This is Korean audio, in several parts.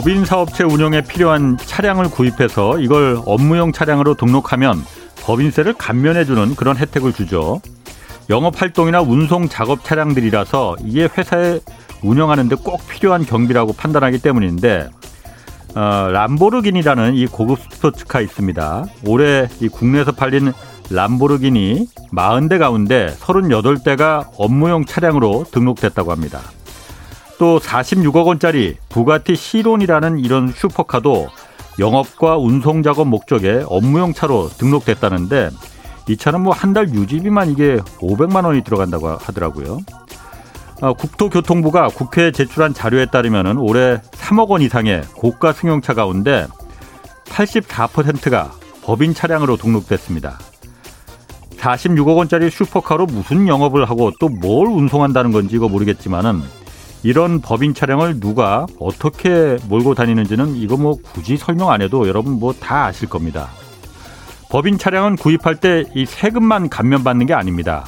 법인 사업체 운영에 필요한 차량을 구입해서 이걸 업무용 차량으로 등록하면 법인세를 감면해주는 그런 혜택을 주죠. 영업 활동이나 운송 작업 차량들이라서 이게 회사에 운영하는데 꼭 필요한 경비라고 판단하기 때문인데 어, 람보르기니라는 이 고급 스포츠카 있습니다. 올해 이 국내에서 팔린 람보르기니 40대 가운데 38대가 업무용 차량으로 등록됐다고 합니다. 또 46억 원짜리 부가티 시론이라는 이런 슈퍼카도 영업과 운송 작업 목적의 업무용 차로 등록됐다는데 이 차는 뭐 한 달 유지비만 이게 500만 원이 들어간다고 하더라고요. 어, 국토교통부가 국회에 제출한 자료에 따르면 올해 3억 원 이상의 고가 승용차 가운데 84%가 법인 차량으로 등록됐습니다. 46억 원짜리 슈퍼카로 무슨 영업을 하고 또 뭘 운송한다는 건지 이거 모르겠지만은 이런 법인 차량을 누가 어떻게 몰고 다니는지는 이거 뭐 굳이 설명 안 해도 여러분 뭐 다 아실 겁니다. 법인 차량은 구입할 때 이 세금만 감면받는 게 아닙니다.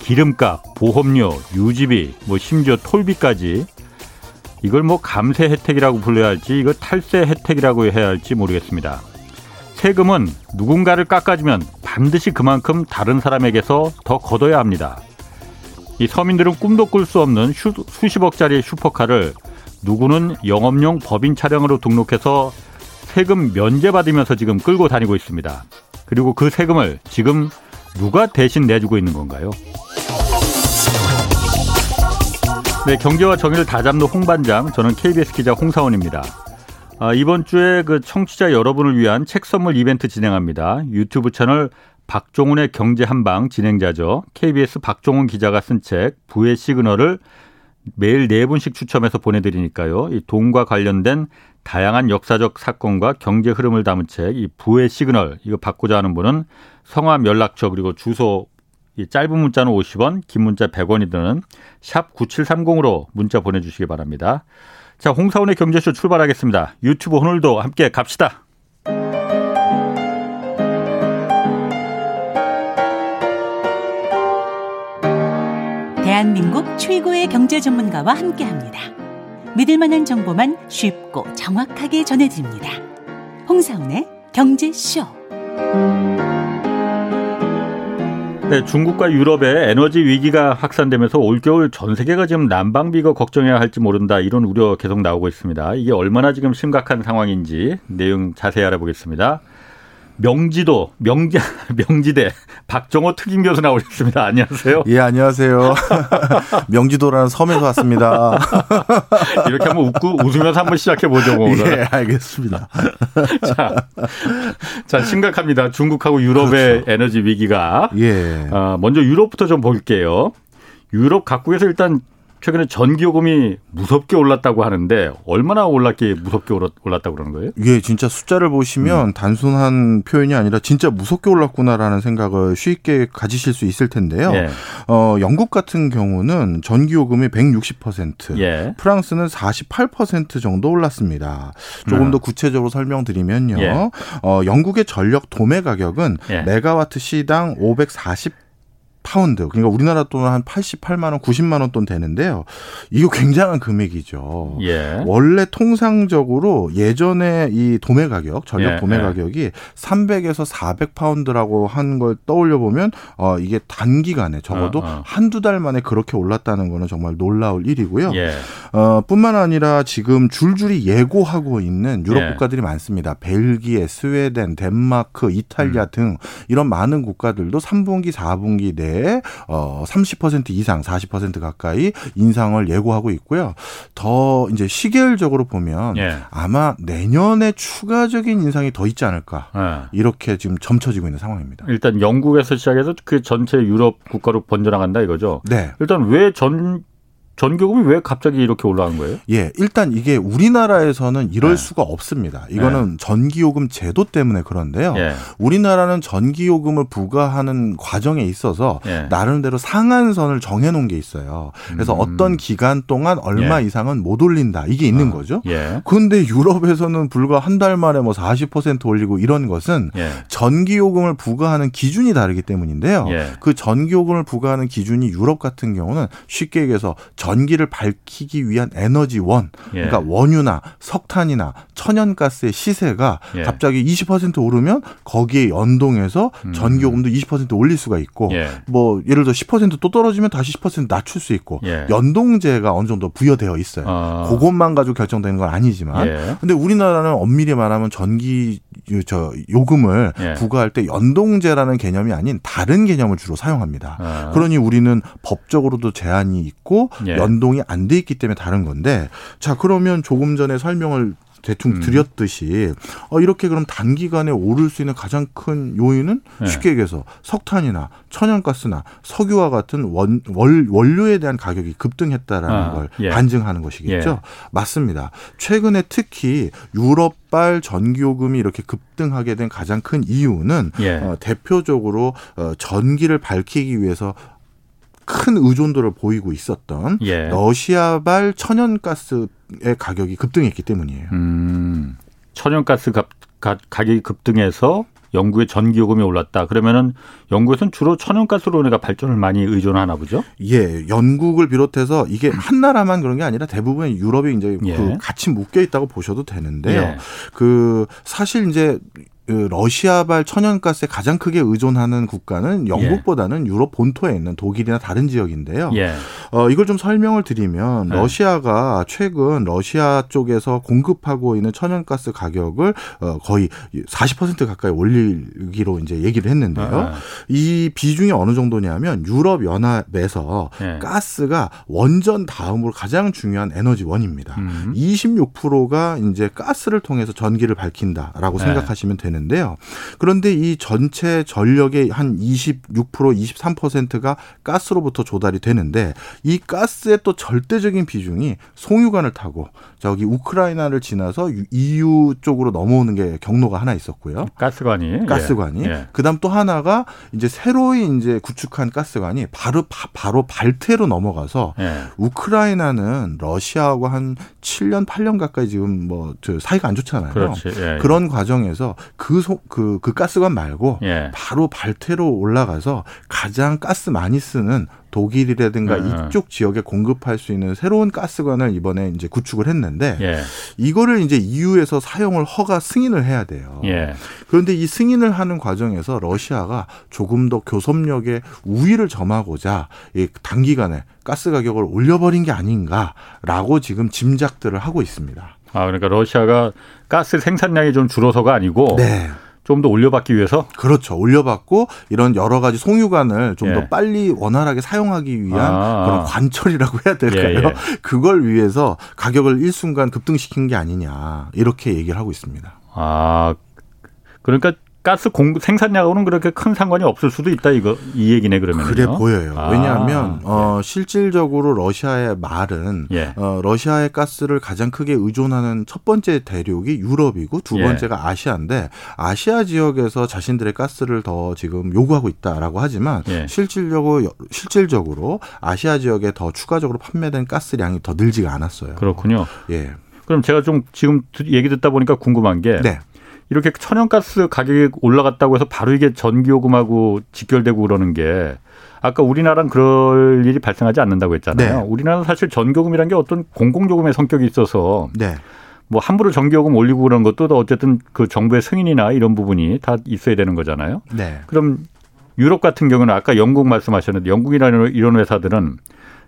기름값, 보험료, 유지비, 뭐 심지어 톨비까지 이걸 뭐 감세 혜택이라고 불러야 할지 이거 탈세 혜택이라고 해야 할지 모르겠습니다. 세금은 누군가를 깎아주면 반드시 그만큼 다른 사람에게서 더 걷어야 합니다. 이 서민들은 꿈도 꿀 수 없는 슈, 수십억짜리 슈퍼카를 누구는 영업용 법인 차량으로 등록해서 세금 면제받으면서 지금 끌고 다니고 있습니다. 그리고 그 세금을 지금 누가 대신 내주고 있는 건가요? 네, 경제와 정의를 다 잡는 홍반장, 저는 KBS 기자 홍사원입니다. 아, 이번 주에 그 청취자 여러분을 위한 책 선물 이벤트 진행합니다. 유튜브 채널 박종훈의 경제 한방 진행자죠. KBS 박종훈 기자가 쓴 책 부의 시그널을 매일 네 분씩 추첨해서 보내드리니까요. 이 돈과 관련된 다양한 역사적 사건과 경제 흐름을 담은 책, 이 부의 시그널 이거 받고자 하는 분은 성함, 연락처 그리고 주소 이 짧은 문자는 50원, 긴 문자 100원이 드는 샵 9730으로 문자 보내주시기 바랍니다. 자, 홍사훈의 경제쇼 출발하겠습니다. 유튜브 오늘도 함께 갑시다. 대한민국 최고의 경제 전문가와 함께 합니다. 믿을 만한 정보만 쉽고 정확하게 전해드립니다. 홍사원의 경제쇼. 네, 중국과 유럽의 에너지 위기가 확산되면서 올겨울 전 세계가 지금 난방비가 걱정해야 할지 모른다 이런 우려 계속 나오고 있습니다. 이게 얼마나 지금 심각한 상황인지 내용 자세히 알아보겠습니다. 명지도 명지 명지대 박정호 특임 교수 나오셨습니다. 안녕하세요. 예, 안녕하세요. 명지도라는 섬에서 왔습니다. 이렇게 한번 웃고 웃으면서 한번 시작해 보죠, 뭐, 오늘. 예, 알겠습니다. 자, 자 심각합니다. 중국하고 유럽의 그렇죠. 에너지 위기가. 예. 어, 먼저 유럽부터 좀 볼게요. 유럽 각국에서 일단 최근에 전기요금이 무섭게 올랐다고 하는데 얼마나 올랐기에 무섭게 올랐다고 그러는 거예요? 예, 진짜 숫자를 보시면 음. 단순한 표현이 아니라 진짜 무섭게 올랐구나라는 생각을 쉽게 가지실 수 있을 텐데요. 예. 어, 영국 같은 경우는 전기요금이 160%, 예. 프랑스는 48% 정도 올랐습니다. 조금 음. 더 구체적으로 설명드리면요. 예. 어, 영국의 전력 도매 가격은 예. 메가와트 시당 540 파운드. 그러니까 우리나라 돈은 한 88만 원, 90만 원 돈 되는데요. 이거 굉장한 금액이죠. 예. 원래 통상적으로 예전에 이 도매 가격, 전력 예. 도매 예. 가격이 300에서 400 파운드라고 한 걸 떠올려 보면 어 이게 단기간에 적어도 어, 어. 한두 달 만에 그렇게 올랐다는 거는 정말 놀라울 일이고요. 예. 어 뿐만 아니라 지금 줄줄이 예고하고 있는 유럽 예. 국가들이 많습니다. 벨기에, 스웨덴, 덴마크, 이탈리아 음. 등 이런 많은 국가들도 3분기, 4분기 내에 어, 30% 이상 40% 가까이 인상을 예고하고 있고요. 더 이제 시계열적으로 보면 예. 아마 내년에 추가적인 인상이 더 있지 않을까 예. 이렇게 지금 점쳐지고 있는 상황입니다. 일단 영국에서 시작해서 그 전체 유럽 국가로 번져나간다 이거죠. 네. 일단 왜 전 전기요금이 왜 갑자기 이렇게 올라간 거예요? 예, 일단 이게 우리나라에서는 이럴 네. 수가 없습니다. 이거는 네. 전기요금 제도 때문에 그런데요. 예. 우리나라는 전기요금을 부과하는 과정에 있어서 예. 나름대로 상한선을 정해놓은 게 있어요. 그래서 음. 어떤 기간 동안 얼마 예. 이상은 못 올린다 이게 있는 어. 거죠. 예. 그런데 유럽에서는 불과 한 달 만에 뭐 40% 올리고 이런 것은 예. 전기요금을 부과하는 기준이 다르기 때문인데요. 예. 그 전기요금을 부과하는 기준이 유럽 같은 경우는 쉽게 얘기해서 전기를 밝히기 위한 에너지원, 예. 그러니까 원유나 석탄이나 천연가스의 시세가 예. 갑자기 20% 오르면 거기에 연동해서 음. 전기요금도 20% 올릴 수가 있고 예. 뭐 예를 들어 10%또 떨어지면 다시 10% 낮출 수 있고 예. 연동제가 어느 정도 부여되어 있어요. 아. 그것만 가지고 결정되는 건 아니지만 예. 근데 우리나라는 엄밀히 말하면 전기 저 요금을 예. 부과할 때 연동제라는 개념이 아닌 다른 개념을 주로 사용합니다. 아. 그러니 우리는 법적으로도 제한이 있고 예. 연동이 안 돼 있기 때문에 다른 건데 자 그러면 조금 전에 설명을 대충 음. 드렸듯이 어, 이렇게 그럼 단기간에 오를 수 있는 가장 큰 요인은 네. 쉽게 얘기해서 석탄이나 천연가스나 석유와 같은 원, 월, 원료에 대한 가격이 급등했다라는 아, 걸 예. 반증하는 것이겠죠. 예. 맞습니다. 최근에 특히 유럽 발 전기요금이 이렇게 급등하게 된 가장 큰 이유는 예. 어, 대표적으로 어, 전기를 밝히기 위해서 큰 의존도를 보이고 있었던 예. 러시아발 천연가스의 가격이 급등했기 때문이에요. 음, 천연가스 가, 가, 가격이 급등해서 영국의 전기요금이 올랐다. 그러면은 영국에서는 주로 천연가스로 우리가 발전을 많이 의존하나 보죠? 예, 영국을 비롯해서 이게 한 나라만 그런 게 아니라 대부분 유럽이 이제 예. 그 같이 묶여 있다고 보셔도 되는데요. 예. 그 사실 이제 그 러시아발 천연가스에 가장 크게 의존하는 국가는 영국보다는 예. 유럽 본토에 있는 독일이나 다른 지역인데요. 예. 어, 이걸 좀 설명을 드리면 네. 러시아가 최근 러시아 쪽에서 공급하고 있는 천연가스 가격을 어, 거의 40% 가까이 올리기로 이제 얘기를 했는데요. 네. 이 비중이 어느 정도냐면 유럽 연합에서 예. 가스가 원전 다음으로 가장 중요한 에너지원입니다. 음. 26%가 이제 가스를 통해서 전기를 밝힌다라고 네. 생각하시면 되는 되는데요. 그런데 이 전체 전력의 한 26% 23%가 가스로부터 조달이 되는데 이 가스의 또 절대적인 비중이 송유관을 타고 저기 우크라이나를 지나서 EU 쪽으로 넘어오는 게 경로가 하나 있었고요. 가스관이 가스관이 예. 예. 그다음 또 하나가 이제 새로이 이제 구축한 가스관이 바로 바 로 발트해로 넘어가서 예. 우크라이나는 러시아하고 한 7년 8년 가까이 지금 뭐 저 사이가 안 좋잖아요. 그렇지. 예. 그런 과정에서 그, 소, 그, 그 가스관 말고 예. 바로 발태로 올라가서 가장 가스 많이 쓰는 독일이라든가 음. 이쪽 지역에 공급할 수 있는 새로운 가스관을 이번에 이제 구축을 했는데 예. 이거를 이제 EU에서 사용을 허가 승인을 해야 돼요. 예. 그런데 이 승인을 하는 과정에서 러시아가 조금 더 교섭력의 우위를 점하고자 단기간에 가스 가격을 올려버린 게 아닌가라고 지금 짐작들을 하고 있습니다. 아 그러니까 러시아가 가스 생산량이 좀 줄어서가 아니고 네. 좀 더 올려받기 위해서? 그렇죠. 올려받고 이런 여러 가지 송유관을 좀더 예. 빨리 원활하게 사용하기 위한 아. 그런 관철이라고 해야 될까요? 예, 예. 그걸 위해서 가격을 일순간 급등시킨 게 아니냐 이렇게 얘기를 하고 있습니다. 아 그러니까 가스 공 생산량하고는 그렇게 큰 상관이 없을 수도 있다 이거 이 얘기네 그러면 그래 보여요. 아, 왜냐하면 어, 실질적으로 러시아의 말은 예. 어, 러시아의 가스를 가장 크게 의존하는 첫 번째 대륙이 유럽이고 두 예. 번째가 예. 아시아인데 아시아 지역에서 자신들의 가스를 더 지금 요구하고 있다라고 하지만 예. 실질적으로 실질적으로 아시아 지역에 더 추가적으로 판매된 가스량이 더 늘지가 않았어요. 그렇군요. 예. 그럼 제가 좀 지금 얘기 듣다 보니까 궁금한 게 네. 이렇게 천연가스 가격이 올라갔다고 해서 바로 이게 전기요금하고 직결되고 그러는 게 아까 우리나라는 그럴 일이 발생하지 않는다고 했잖아요. 네. 우리나라는 사실 전기요금이라는 게 어떤 공공요금의 성격이 있어서 네. 뭐 함부로 전기요금 올리고 그런 것도 어쨌든 그 정부의 승인이나 이런 부분이 다 있어야 되는 거잖아요. 네. 그럼 유럽 같은 경우는 아까 영국 말씀하셨는데 영국이라는 이런 회사들은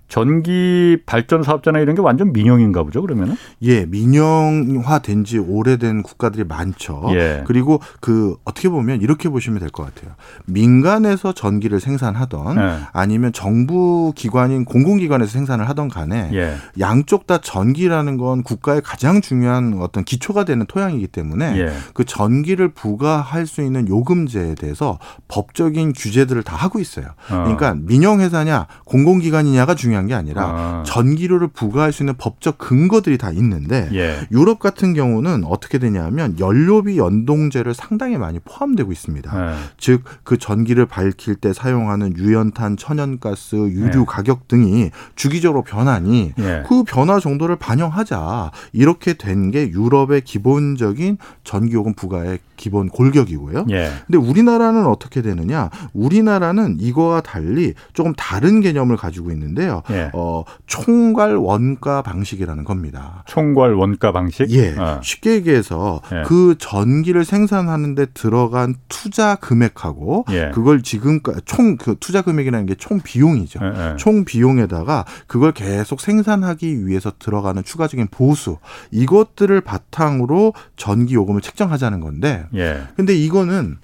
전기 발전 사업자나 이런 게 완전 민영인가 보죠, 그러면은? 예, 민영화된 지 오래된 국가들이 많죠. 예. 그리고 그 어떻게 보면 이렇게 보시면 될 것 같아요. 민간에서 전기를 생산하던 예. 아니면 정부 기관인 공공기관에서 생산을 하던 간에 예. 양쪽 다 전기라는 건 국가의 가장 중요한 어떤 기초가 되는 토양이기 때문에 예. 그 전기를 부과할 수 있는 요금제에 대해서 법적인 규제들을 다 하고 있어요. 어. 그러니까 민영 회사냐 공공기관이냐가 중요한 중요한 게 아니라 아. 전기료를 부과할 수 있는 법적 근거들이 다 있는데 예. 유럽 같은 경우는 어떻게 되냐면 연료비 연동제를 상당히 많이 포함되고 있습니다. 예. 즉그 전기를 밝힐 때 사용하는 유연탄, 천연가스, 유류 예. 가격 등이 주기적으로 변하니 예. 그 변화 정도를 반영하자 이렇게 된 게 유럽의 기본적인 전기요금 부과의 기본 골격이고요. 예. 근데 우리나라는 어떻게 되느냐? 우리나라는 이거와 달리 조금 다른 개념을 가지고 있는데요. 예. 어, 총괄 원가 방식이라는 겁니다. 총괄 원가 방식? 예. 어. 쉽게 얘기해서 예. 그 전기를 생산하는데 들어간 투자 금액하고 예. 그걸 지금까지 총 그 투자 금액이라는 게 총 비용이죠. 예, 예. 총 비용에다가 그걸 계속 생산하기 위해서 들어가는 추가적인 보수 이것들을 바탕으로 전기 요금을 책정하자는 건데. 예. 근데 이거는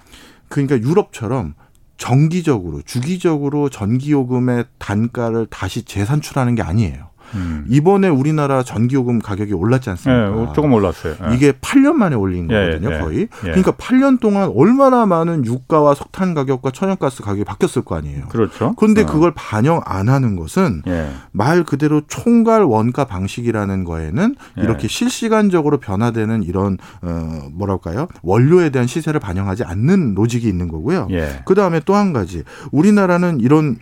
그러니까 유럽처럼 정기적으로 주기적으로 전기요금의 단가를 다시 재산출하는 게 아니에요. 음. 이번에 우리나라 전기요금 가격이 올랐지 않습니까? 네, 조금 올랐어요. 네. 이게 8년 만에 올린 예, 거거든요, 예, 거의. 예. 그러니까 8년 동안 얼마나 많은 유가와 석탄 가격과 천연가스 가격이 바뀌었을 거 아니에요. 그렇죠. 그런데 어. 그걸 반영 안 하는 것은 예. 말 그대로 총괄 원가 방식이라는 거에는 예. 이렇게 실시간적으로 변화되는 이런 어 뭐랄까요? 원료에 대한 시세를 반영하지 않는 로직이 있는 거고요. 예. 그다음에 또 한 가지 우리나라는 이런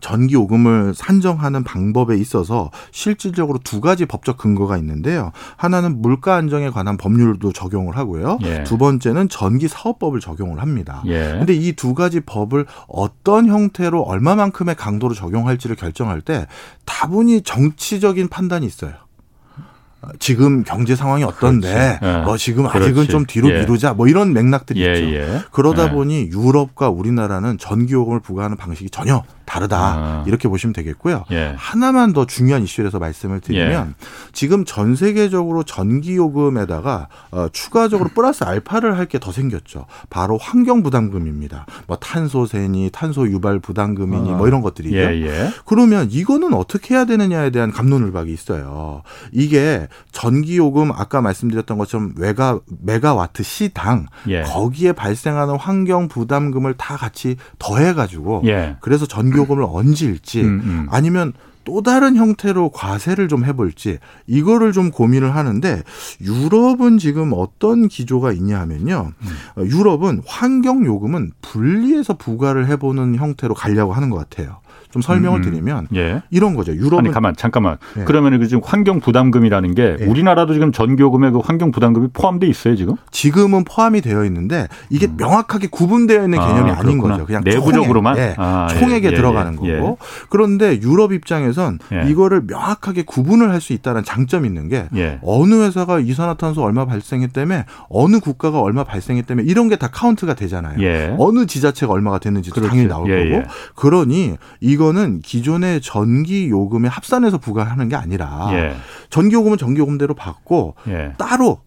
전기 요금을 산정하는 방법에 있어서 실질적으로 두 가지 법적 근거가 있는데요. 하나는 물가 안정에 관한 법률도 적용을 하고요. 예. 두 번째는 전기 사업법을 적용을 합니다. 예. 근데 이두 가지 법을 어떤 형태로 얼마만큼의 강도로 적용할지를 결정할 때 다분히 정치적인 판단이 있어요. 지금 경제 상황이 어떤데 예. 뭐 지금 아직은 그렇지. 좀 뒤로 예. 미루자 뭐 이런 맥락들이 예, 있죠. 예. 그러다 예. 보니 유럽과 우리나라는 전기요금을 부과하는 방식이 전혀 다르다 아. 이렇게 보시면 되겠고요. 예. 하나만 더 중요한 이슈에서 말씀을 드리면 예. 지금 전 세계적으로 전기 요금에다가 어, 추가적으로 플러스 알파를 할 게 더 생겼죠. 바로 환경 부담금입니다. 뭐 탄소세니, 탄소 유발 부담금이니 아. 뭐 이런 것들이죠. 예, 예. 그러면 이거는 어떻게 해야 되느냐에 대한 갑론을박이 있어요. 이게 전기 요금 아까 말씀드렸던 것처럼 외가 메가와트 시당 예. 거기에 발생하는 환경 부담금을 다 같이 더해 가지고 예. 그래서 전기 요금을 얹을지 음, 음. 아니면 또 다른 형태로 과세를 좀 해볼지 이거를 좀 고민을 하는데 유럽은 지금 어떤 기조가 있냐 하면요. 음. 유럽은 환경 요금은 분리해서 부과를 해보는 형태로 가려고 하는 것 같아요. 좀 설명을 음, 음. 드리면 예. 이런 거죠. 유럽은 아니 가만 잠깐만. 예. 그러면 그 지금 환경 부담금이라는 게 예. 우리나라도 지금 전기요금에 그 환경 부담금이 포함돼 있어요 지금? 지금은 포함이 되어 있는데 이게 음. 명확하게 구분되어 있는 개념이 아, 닌 거죠. 그냥 내부적으로만 총액, 예. 아, 예, 총액에 예, 들어가는 거고. 그런데 유럽 입장에선 이거를 명확하게 구분을 할 수 있다는 장점이 있는 게 어느 회사가 이산화탄소 얼마 발생했다며 어느 국가가 얼마 발생했다며 이런 게 다 카운트가 되잖아요. 어느 지자체가 얼마가 됐는지도 그렇지. 당연히 나올 거고. 그러니 이거 이거는 기존의 전기 요금에 합산해서 부과하는 게 아니라 예. 전기 요금은 전기 요금대로 받고 예. 따로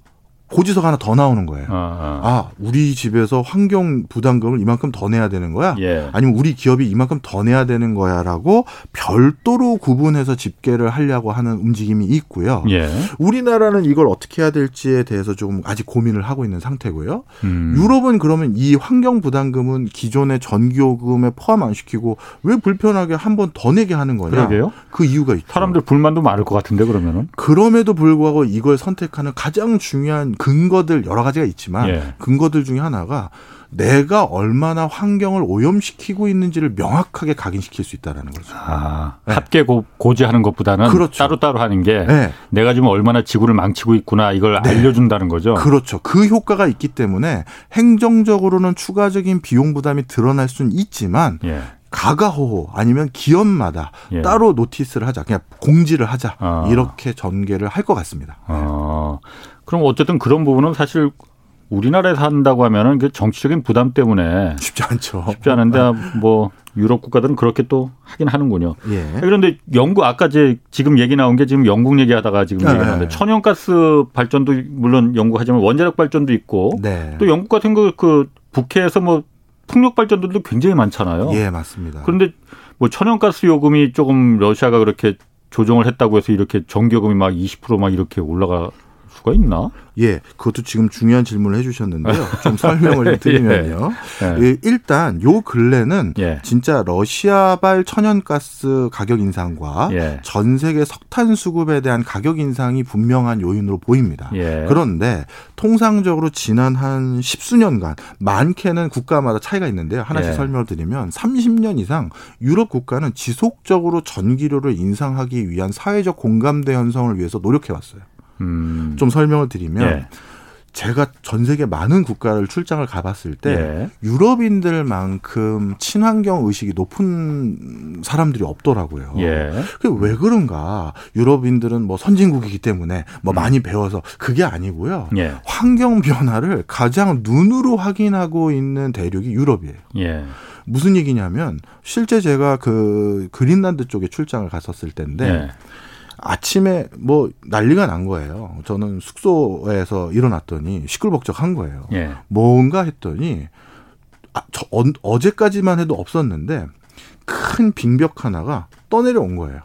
고지서가 하나 더 나오는 거예요. 어, 어. 아, 우리 집에서 환경 부담금을 이만큼 더 내야 되는 거야? 예. 아니면 우리 기업이 이만큼 더 내야 되는 거야라고 별도로 구분해서 집계를 하려고 하는 움직임이 있고요. 예. 우리나라는 이걸 어떻게 해야 될지에 대해서 조금 아직 고민을 하고 있는 상태고요. 음. 유럽은 그러면 이 환경 부담금은 기존의 전기요금에 포함 안 시키고 왜 불편하게 한 번 더 내게 하는 거냐? 그러게요. 그 이유가 있죠. 사람들 불만도 많을 것 같은데 그러면은. 그럼에도 불구하고 이걸 선택하는 가장 중요한 근거들 여러 가지가 있지만 예. 근거들 중에 하나가 내가 얼마나 환경을 오염시키고 있는지를 명확하게 각인시킬 수 있다라는 거죠. 아, 네. 합계 고, 고지하는 것보다는 그렇죠. 따로따로 하는 게 네. 내가 지금 얼마나 지구를 망치고 있구나 이걸 네. 알려준다는 거죠. 그렇죠. 그 효과가 있기 때문에 행정적으로는 추가적인 비용 부담이 드러날 수는 있지만 예. 가가호호 아니면 기업마다 예. 따로 노티스를 하자, 그냥 공지를 하자 아. 이렇게 전개를 할 것 같습니다. 아. 그럼 어쨌든 그런 부분은 사실 우리나라에서 한다고 하면은 그 정치적인 부담 때문에 쉽지 않죠. 쉽지 않은데 뭐 유럽 국가들은 그렇게 또 하긴 하는군요. 예. 그런데 영국 아까 제 지금 얘기 나온 게 지금 영국 얘기하다가 지금 네. 얘기하는데 천연가스 발전도 물론 영국 하지만 원자력 발전도 있고 네. 또 영국 같은 그, 그 북해에서 뭐 풍력 발전들도 굉장히 많잖아요. 예, 맞습니다. 그런데 뭐 천연가스 요금이 조금 러시아가 그렇게 조정을 했다고 해서 이렇게 전기요금이 막 20%막 이렇게 올라가 수가 있나? 예, 그것도 지금 중요한 질문을 해주셨는데요. 좀 설명을 예. 드리면요. 예. 예. 일단 요 근래는 예. 진짜 러시아발 천연가스 가격 인상과 예. 전 세계 석탄 수급에 대한 가격 인상이 분명한 요인으로 보입니다. 예. 그런데 통상적으로 지난 한 십수년간 많게는 국가마다 차이가 있는데요. 하나씩 설명을 드리면 30년 이상 유럽 국가는 지속적으로 전기료를 인상하기 위한 사회적 공감대 현상을 위해서 노력해 왔어요. 음. 좀 설명을 드리면 예. 제가 전 세계 많은 국가를 출장을 가봤을 때 예. 유럽인들만큼 친환경 의식이 높은 사람들이 없더라고요. 예. 그게 왜 그런가? 유럽인들은 뭐 선진국이기 때문에 뭐 음. 많이 배워서 그게 아니고요. 예. 환경 변화를 가장 눈으로 확인하고 있는 대륙이 유럽이에요. 예. 무슨 얘기냐면 실제 제가 그 그린란드 쪽에 출장을 갔었을 때인데 예. 아침에 뭐 난리가 난 거예요. 저는 숙소에서 일어났더니 시끌벅적한 거예요. 예. 뭔가 했더니 아, 저, 어, 제까지만 해도 없었는데 큰 빙벽 하나가 떠내려 온 거예요.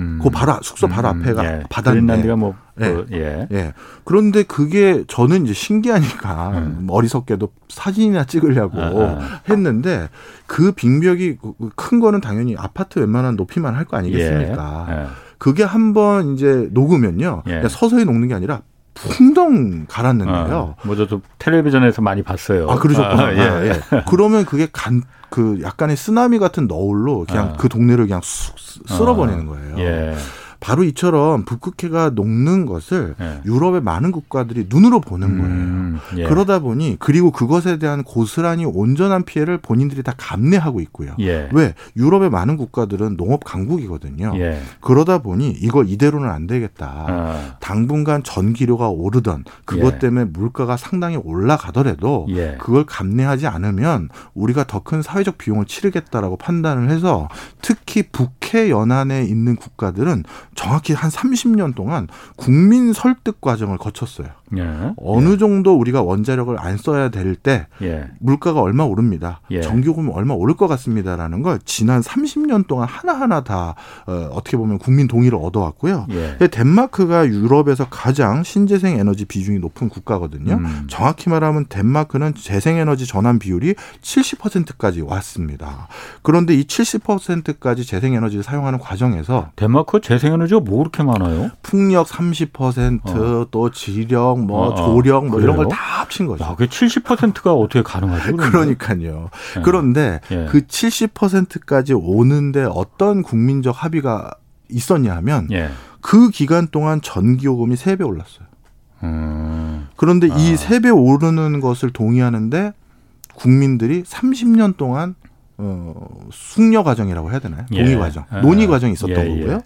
음. 그 바로 숙소 바로 음. 앞에가 예. 바다인데. 뭐, 예. 그, 예. 예. 그런데 그게 저는 이제 신기하니까 음. 어리석게도 사진이나 찍으려고 아, 아. 했는데 그 빙벽이 큰 거는 당연히 아파트 웬만한 높이만 할 거 아니겠습니까? 예. 예. 그게 한번 이제 녹으면요. 예. 서서히 녹는 게 아니라 풍덩 갈았는데요. 아, 뭐 저도 텔레비전에서 많이 봤어요. 아 그러셨구나. 아, 예. 아, 예. 그러면 그게 간 그 약간의 쓰나미 같은 너울로 그냥 아. 그 동네를 그냥 쑥 쓸어버리는 거예요. 예. 바로 이처럼 북극해가 녹는 것을 예. 유럽의 많은 국가들이 눈으로 보는 음, 거예요. 예. 그러다 보니 그리고 그것에 대한 고스란히 온전한 피해를 본인들이 다 감내하고 있고요. 예. 왜 유럽의 많은 국가들은 농업 강국이거든요. 예. 그러다 보니 이거 이대로는 안 되겠다. 아. 당분간 전기료가 오르던 그것 예. 때문에 물가가 상당히 올라가더라도 예. 그걸 감내하지 않으면 우리가 더 큰 사회적 비용을 치르겠다라고 판단을 해서 특히 북해 연안에 있는 국가들은 정확히 한 30년 동안 국민 설득 과정을 거쳤어요. 예. 어느 예. 정도 우리가 원자력을 안 써야 될때 예. 물가가 얼마 오릅니다. 예. 전기요금이 얼마 오를 것 같습니다라는 걸 지난 30년 동안 하나하나 다 어, 어떻게 보면 국민 동의를 얻어왔고요. 예. 덴마크가 유럽에서 가장 신재생 에너지 비중이 높은 국가거든요. 음. 정확히 말하면 덴마크는 재생에너지 전환 비율이 70%까지 왔습니다. 그런데 이 70%까지 재생에너지를 사용하는 과정에서 덴마크 재생에너지 가뭐 그렇게 많아요? 풍력 30%또 어. 지력 뭐 어, 어. 조력 뭐 이런 걸 다 합친 거죠. 아, 그 70%가 어떻게 가능하죠? 그러니까요. 네. 그런데 네. 그 70%까지 오는데 어떤 국민적 합의가 있었냐 하면 예. 그 기간 동안 전기요금이 3배 올랐어요. 음. 그런데 아. 이 3배 오르는 것을 동의하는데 국민들이 30년 동안 어, 숙려 과정이라고 해야 되나요? 예. 동의 과정, 아. 논의 과정이 있었던 예, 예. 거고요.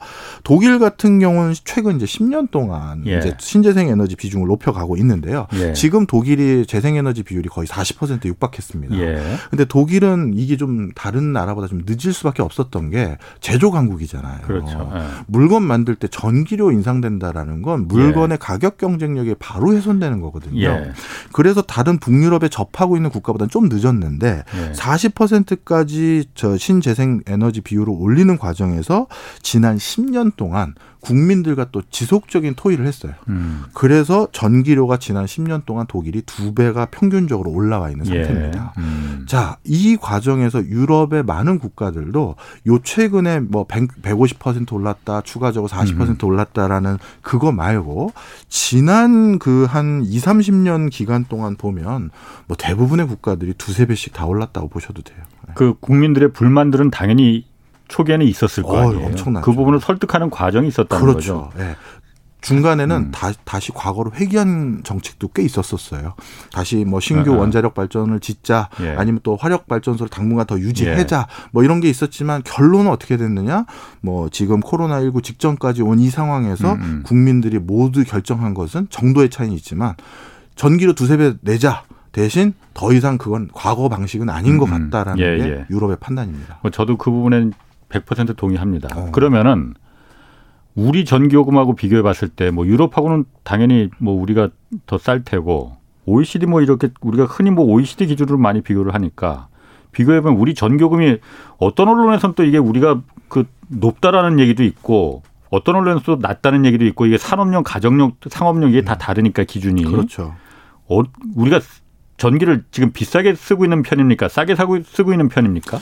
독일 같은 경우는 최근 이제 10년 동안 예. 이제 신재생 에너지 비중을 높여가고 있는데요. 예. 지금 독일이 재생 에너지 비율이 거의 40% 육박했습니다. 그런데 독일은 이게 좀 다른 나라보다 좀 늦을 수밖에 없었던 게 제조 강국이잖아요. 그렇죠. 물건 만들 때 전기료 인상된다라는 건 물건의 가격 경쟁력이 바로 훼손되는 거거든요. 그래서 다른 북유럽에 접하고 있는 국가보다는 좀 늦었는데 40%까지 까지 저 신재생 에너지 비율을 올리는 과정에서 지난 10년 동안 국민들과 또 지속적인 토의를 했어요. 음. 그래서 전기료가 지난 10년 동안 독일이 두 배가 평균적으로 올라와 있는 예. 상태입니다. 예. 음. 자, 이 과정에서 유럽의 많은 국가들도 요 최근에 뭐 100, 150% 올랐다, 추가적으로 40% 음. 올랐다라는 그거 말고 지난 그 한 2, 30년 기간 동안 보면 뭐 대부분의 국가들이 두세 배씩 다 올랐다고 보셔도 돼요. 그 국민들의 불만들은 당연히 초기에는 있었을 거 아니에요. 엄청나죠. 그 부분을 설득하는 과정이 있었다는 그렇죠. 거죠. 네. 중간에는 음. 다, 다시 과거로 회귀한 정책도 꽤 있었었어요. 다시 뭐 신규 아 원자력 발전을 짓자 예. 아니면 또 화력 발전소를 당분간 더 유지하자 예. 뭐 이런 게 있었지만 결론은 어떻게 됐느냐? 뭐 지금 코로나 19 직전까지 온 이 상황에서 음, 음. 국민들이 모두 결정한 것은 정도의 차이는 있지만 전기료 두세 배 내자. 대신 더 이상 그건 과거 방식은 아닌 것 음, 같다라는 예, 게 예. 유럽의 판단입니다. 뭐 저도 그 부분엔 100% 동의합니다. 어. 그러면은 우리 전기요금하고 비교해 봤을 때 뭐 유럽하고는 당연히 뭐 우리가 더 쌀 테고 OECD 뭐 이렇게 우리가 흔히 뭐 OECD 기준으로 많이 비교를 하니까 비교해 보면 우리 전기요금이 어떤 언론에서는 또 이게 우리가 그 높다라는 얘기도 있고 어떤 언론에서 또 낮다는 얘기도 있고 이게 산업용, 가정용, 상업용 이게 다 음. 다르니까 기준이 그렇죠. 어, 우리가 전기를 지금 비싸게 쓰고 있는 편입니까? 싸게 사고 쓰고 있는 편입니까?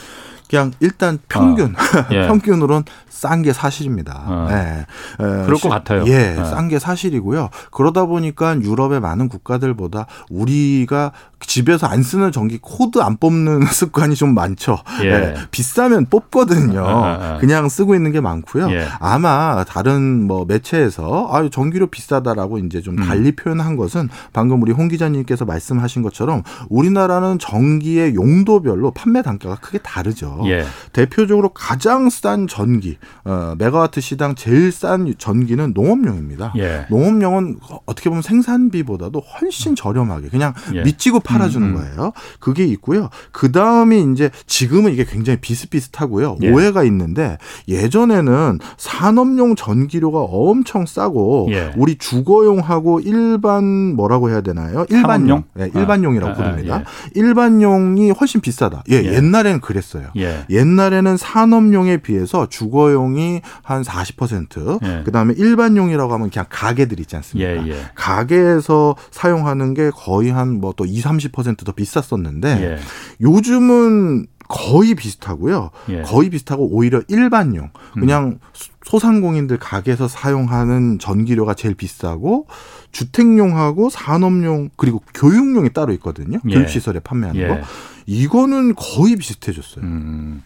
그냥 일단 평균 어. 예. 평균으로는 싼게 사실입니다. 어. 예. 그럴 것 같아요. 예, 어. 싼게 사실이고요. 그러다 보니까 유럽의 많은 국가들보다 우리가 집에서 안 쓰는 전기 코드 안 뽑는 습관이 좀 많죠. 예. 예. 비싸면 뽑거든요. 아, 아, 아. 그냥 쓰고 있는 게 많고요. 예. 아마 다른 뭐 매체에서 아 전기료 비싸다라고 이제 좀 음. 달리 음. 표현한 것은 방금 우리 홍 기자님께서 말씀하신 것처럼 우리나라는 전기의 용도별로 판매 단가가 크게 다르죠. 예. 대표적으로 가장 싼 전기 어, 메가와트 시당 제일 싼 전기는 농업용입니다. 예. 농업용은 어떻게 보면 생산비보다도 훨씬 저렴하게 그냥 예. 미치고 팔아주는 음, 음. 거예요. 그게 있고요. 그 다음이 이제 지금은 이게 굉장히 비슷비슷하고요. 예. 오해가 있는데 예전에는 산업용 전기료가 엄청 싸고 예. 우리 주거용하고 일반 뭐라고 해야 되나요? 일반용, 네, 일반용이라고 아, 부릅니다. 아, 예. 일반용이 훨씬 비싸다. 예, 예. 옛날에는 그랬어요. 예. 옛날에는 산업용에 비해서 주거용이 한 40%, 예. 그다음에 일반용이라고 하면 그냥 가게들 있지 않습니까? 가게에서 사용하는 게 거의 한 뭐 또 20, 30%더 비쌌었는데 예. 요즘은 거의 비슷하고요. 예. 거의 비슷하고 오히려 일반용 그냥 음. 소상공인들 가게에서 사용하는 전기료가 제일 비싸고 주택용하고 산업용 그리고 교육용이 따로 있거든요. 예. 교육시설에 판매하는 예. 거. 이거는 거의 비슷해졌어요. 음.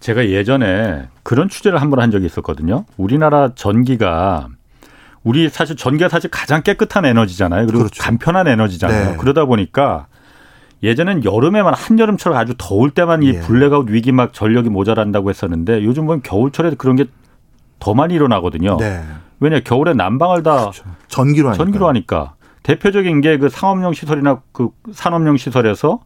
제가 예전에 그런 취재를 한 번 한 적이 있었거든요. 우리나라 전기가 우리 사실 전기가 사실 가장 깨끗한 에너지잖아요. 그리고 그렇죠. 간편한 에너지잖아요. 네. 그러다 보니까 예전엔 여름에만 한여름처럼 아주 더울 때만 이 예. 블랙아웃 위기 막 전력이 모자란다고 했었는데 요즘 보면 겨울철에 그런 게 더 많이 일어나거든요. 네. 왜냐 겨울에 난방을 다 그렇죠. 전기로 하니까. 전기로 하니까 대표적인 게 그 상업용 시설이나 그 산업용 시설에서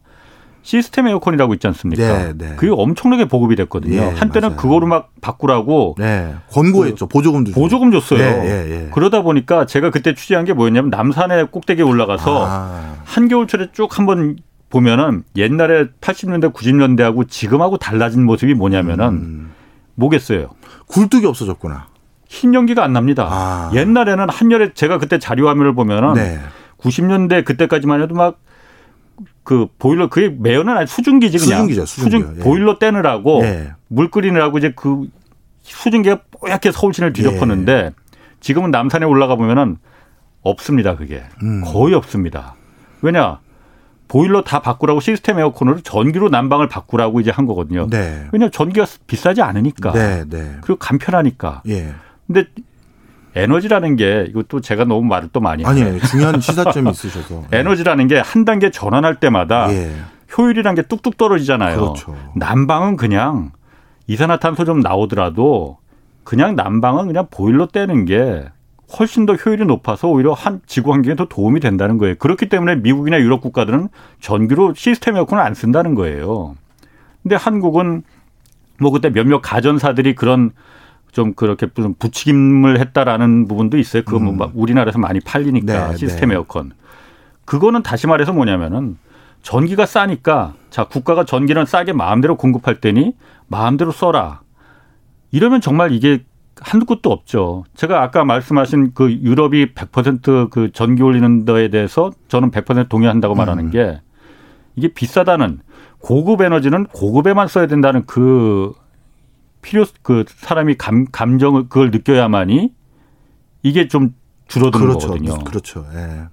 시스템 에어컨이라고 있지 않습니까? 네, 네. 그게 엄청나게 보급이 됐거든요. 네, 한때는 맞아요. 그거로 막 바꾸라고 네, 권고했죠. 그 보조금도 보조금 줬어요. 네, 예, 예. 그러다 보니까 제가 그때 취재한 게 뭐였냐면 남산의 꼭대기에 올라가서 아. 한겨울철에 쭉 한번 보면은 옛날에 80년대 90년대하고 지금하고 달라진 모습이 뭐냐면은 음. 뭐겠어요? 굴뚝이 없어졌구나. 흰 연기가 안 납니다. 아. 옛날에는 한열에 제가 그때 자료 화면을 보면은 네. 90년대 그때까지만 해도 막 그 보일러 그게 매연은 아니 수증기지 그냥 수증기죠, 수증기요. 수증 예. 보일러 떼느라고 예. 물 끓이느라고 이제 그 수증기가 뽀얗게 서울시내를 뒤덮었는데 예. 지금은 남산에 올라가 보면은 없습니다 그게 음. 거의 없습니다. 왜냐 보일러 다 바꾸라고 시스템 에어컨으로 전기로 난방을 바꾸라고 이제 한 거거든요. 네. 왜냐하면 전기가 비싸지 않으니까. 네, 네. 그리고 간편하니까. 예. 근데 에너지라는 게 이것도 제가 너무 말을 또 많이 아니에요. 중요한 시사점이 있으셔서. 에너지라는 게 한 단계 전환할 때마다 예. 효율이란 게 뚝뚝 떨어지잖아요. 그렇죠. 난방은 그냥 이산화탄소 좀 나오더라도 그냥 난방은 그냥 보일러 떼는 게 훨씬 더 효율이 높아서 오히려 한 지구 환경에 더 도움이 된다는 거예요. 그렇기 때문에 미국이나 유럽 국가들은 전기로 시스템 에어컨을 안 쓴다는 거예요. 근데 한국은 뭐 그때 몇몇 가전사들이 그런 좀 그렇게 무슨 부침을 했다라는 부분도 있어요. 그거 뭐 음. 우리나라에서 많이 팔리니까 네, 시스템 네. 에어컨. 그거는 다시 말해서 뭐냐면은 전기가 싸니까 자 국가가 전기는 싸게 마음대로 공급할 때니 마음대로 써라. 이러면 정말 이게 한두 곳도 없죠. 제가 아까 말씀하신 그 유럽이 100%그 전기 올리는 거에 대해서 저는 100% 동의한다고 말하는 음. 게 이게 비싸다는 고급 에너지는 고급에만 써야 된다는 그 필요 그 사람이 감 감정을 그걸 느껴야만이 이게 좀 줄어드는 그렇죠. 거거든요. 그렇죠. 예.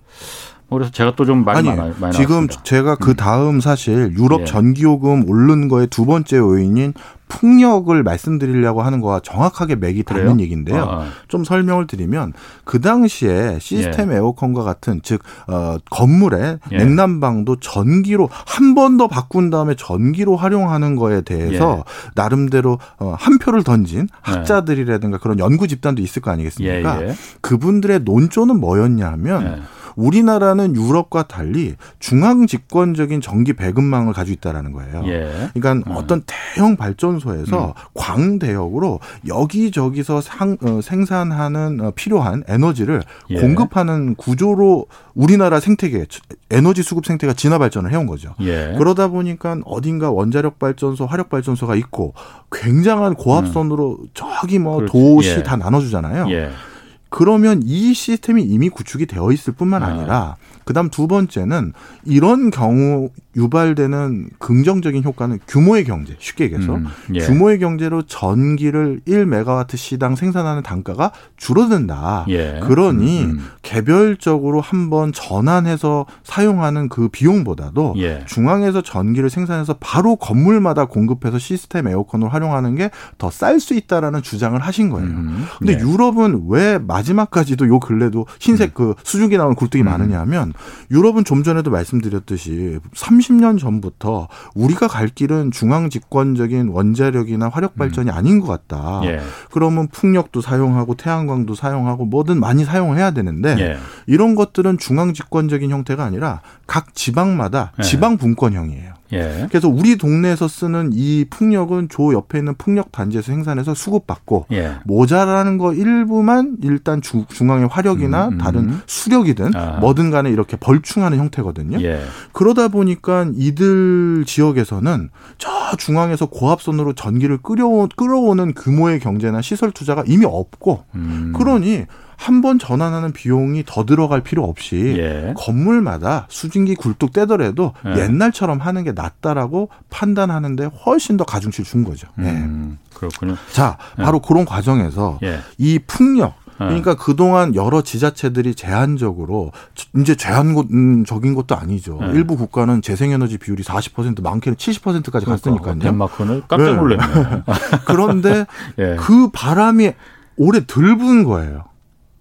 뭐 그래서 제가 또 좀 많이 많아요. 많이 지금 나왔습니다. 제가 그 음. 다음 사실 유럽 예. 전기요금 오른 거의 두 번째 요인인 풍력을 말씀드리려고 하는 거와 정확하게 맥이 닿는 얘기인데요. 아, 아. 좀 설명을 드리면 그 당시에 시스템 예. 에어컨과 같은 즉 어, 건물의 예. 냉난방도 전기로 한 번 더 바꾼 다음에 전기로 활용하는 거에 대해서 예. 나름대로 어, 한 표를 던진 예. 학자들이라든가 그런 연구 집단도 있을 거 아니겠습니까? 예, 그분들의 논조는 뭐였냐 하면 우리나라는 유럽과 달리 중앙 집권적인 전기 배급망을 가지고 있다라는 거예요. 예. 그러니까 음. 어떤 대형 발전소에서 음. 광대역으로 여기저기서 상, 어, 생산하는 어, 필요한 에너지를 예. 공급하는 구조로 우리나라 생태계 에너지 수급 생태가 진화 발전을 해온 거죠. 예. 그러다 보니까 어딘가 원자력 발전소, 화력 발전소가 있고 굉장한 고압선으로 음. 저기 뭐 그렇지. 도시 예. 다 나눠주잖아요. 예. 그러면 이 시스템이 이미 구축이 되어 있을 뿐만 아. 아니라 그다음 두 번째는 이런 경우 유발되는 긍정적인 효과는 규모의 경제, 쉽게 얘기해서 음, 예. 규모의 경제로 전기를 1메가와트 시당 생산하는 단가가 줄어든다. 예. 그러니 음, 음. 개별적으로 한번 전환해서 사용하는 그 비용보다도 예. 중앙에서 전기를 생산해서 바로 건물마다 공급해서 시스템 에어컨을 활용하는 게 더 쌀 수 있다라는 주장을 하신 거예요. 음, 근데 예. 유럽은 왜 마지막까지도 요 근래도 흰색 음. 그 수증기 나오는 굴뚝이 음. 많으냐 하면 유럽은 좀 전에도 말씀드렸듯이 30년 전부터 우리가 갈 길은 중앙 집권적인 원자력이나 화력 발전이 음. 아닌 것 같다. 예. 그러면 풍력도 사용하고 태양광도 사용하고 뭐든 많이 사용해야 되는데 예. 이런 것들은 중앙 집권적인 형태가 아니라 각 지방마다 예. 지방 분권형이에요. 예. 그래서 우리 동네에서 쓰는 이 풍력은 조 옆에 있는 풍력 단지에서 생산해서 수급받고 예. 모자라는 거 일부만 일단 주, 중앙의 화력이나 음, 음. 다른 수력이든 아. 뭐든 간에 이렇게 벌충하는 형태거든요. 예. 그러다 보니까 이들 지역에서는 저 중앙에서 고압선으로 전기를 끌어오, 끌어오는 규모의 경제나 시설 투자가 이미 없고 음. 그러니 한 번 전환하는 비용이 더 들어갈 필요 없이 예. 건물마다 수증기 굴뚝 떼더라도 예. 옛날처럼 하는 게 낫다라고 판단하는데 훨씬 더 가중치를 준 거죠. 음, 예. 그렇군요. 자, 예. 바로 그런 과정에서 예. 이 풍력 예. 그러니까 그동안 여러 지자체들이 제한적으로 이제 제한적인 것도 아니죠. 네. 일부 국가는 재생에너지 비율이 40% 많게는 70%까지 그러니까, 갔으니까요. 덴마크는 깜짝 놀랐네. 네. 그런데 예. 그 바람이 덜 부은 거예요.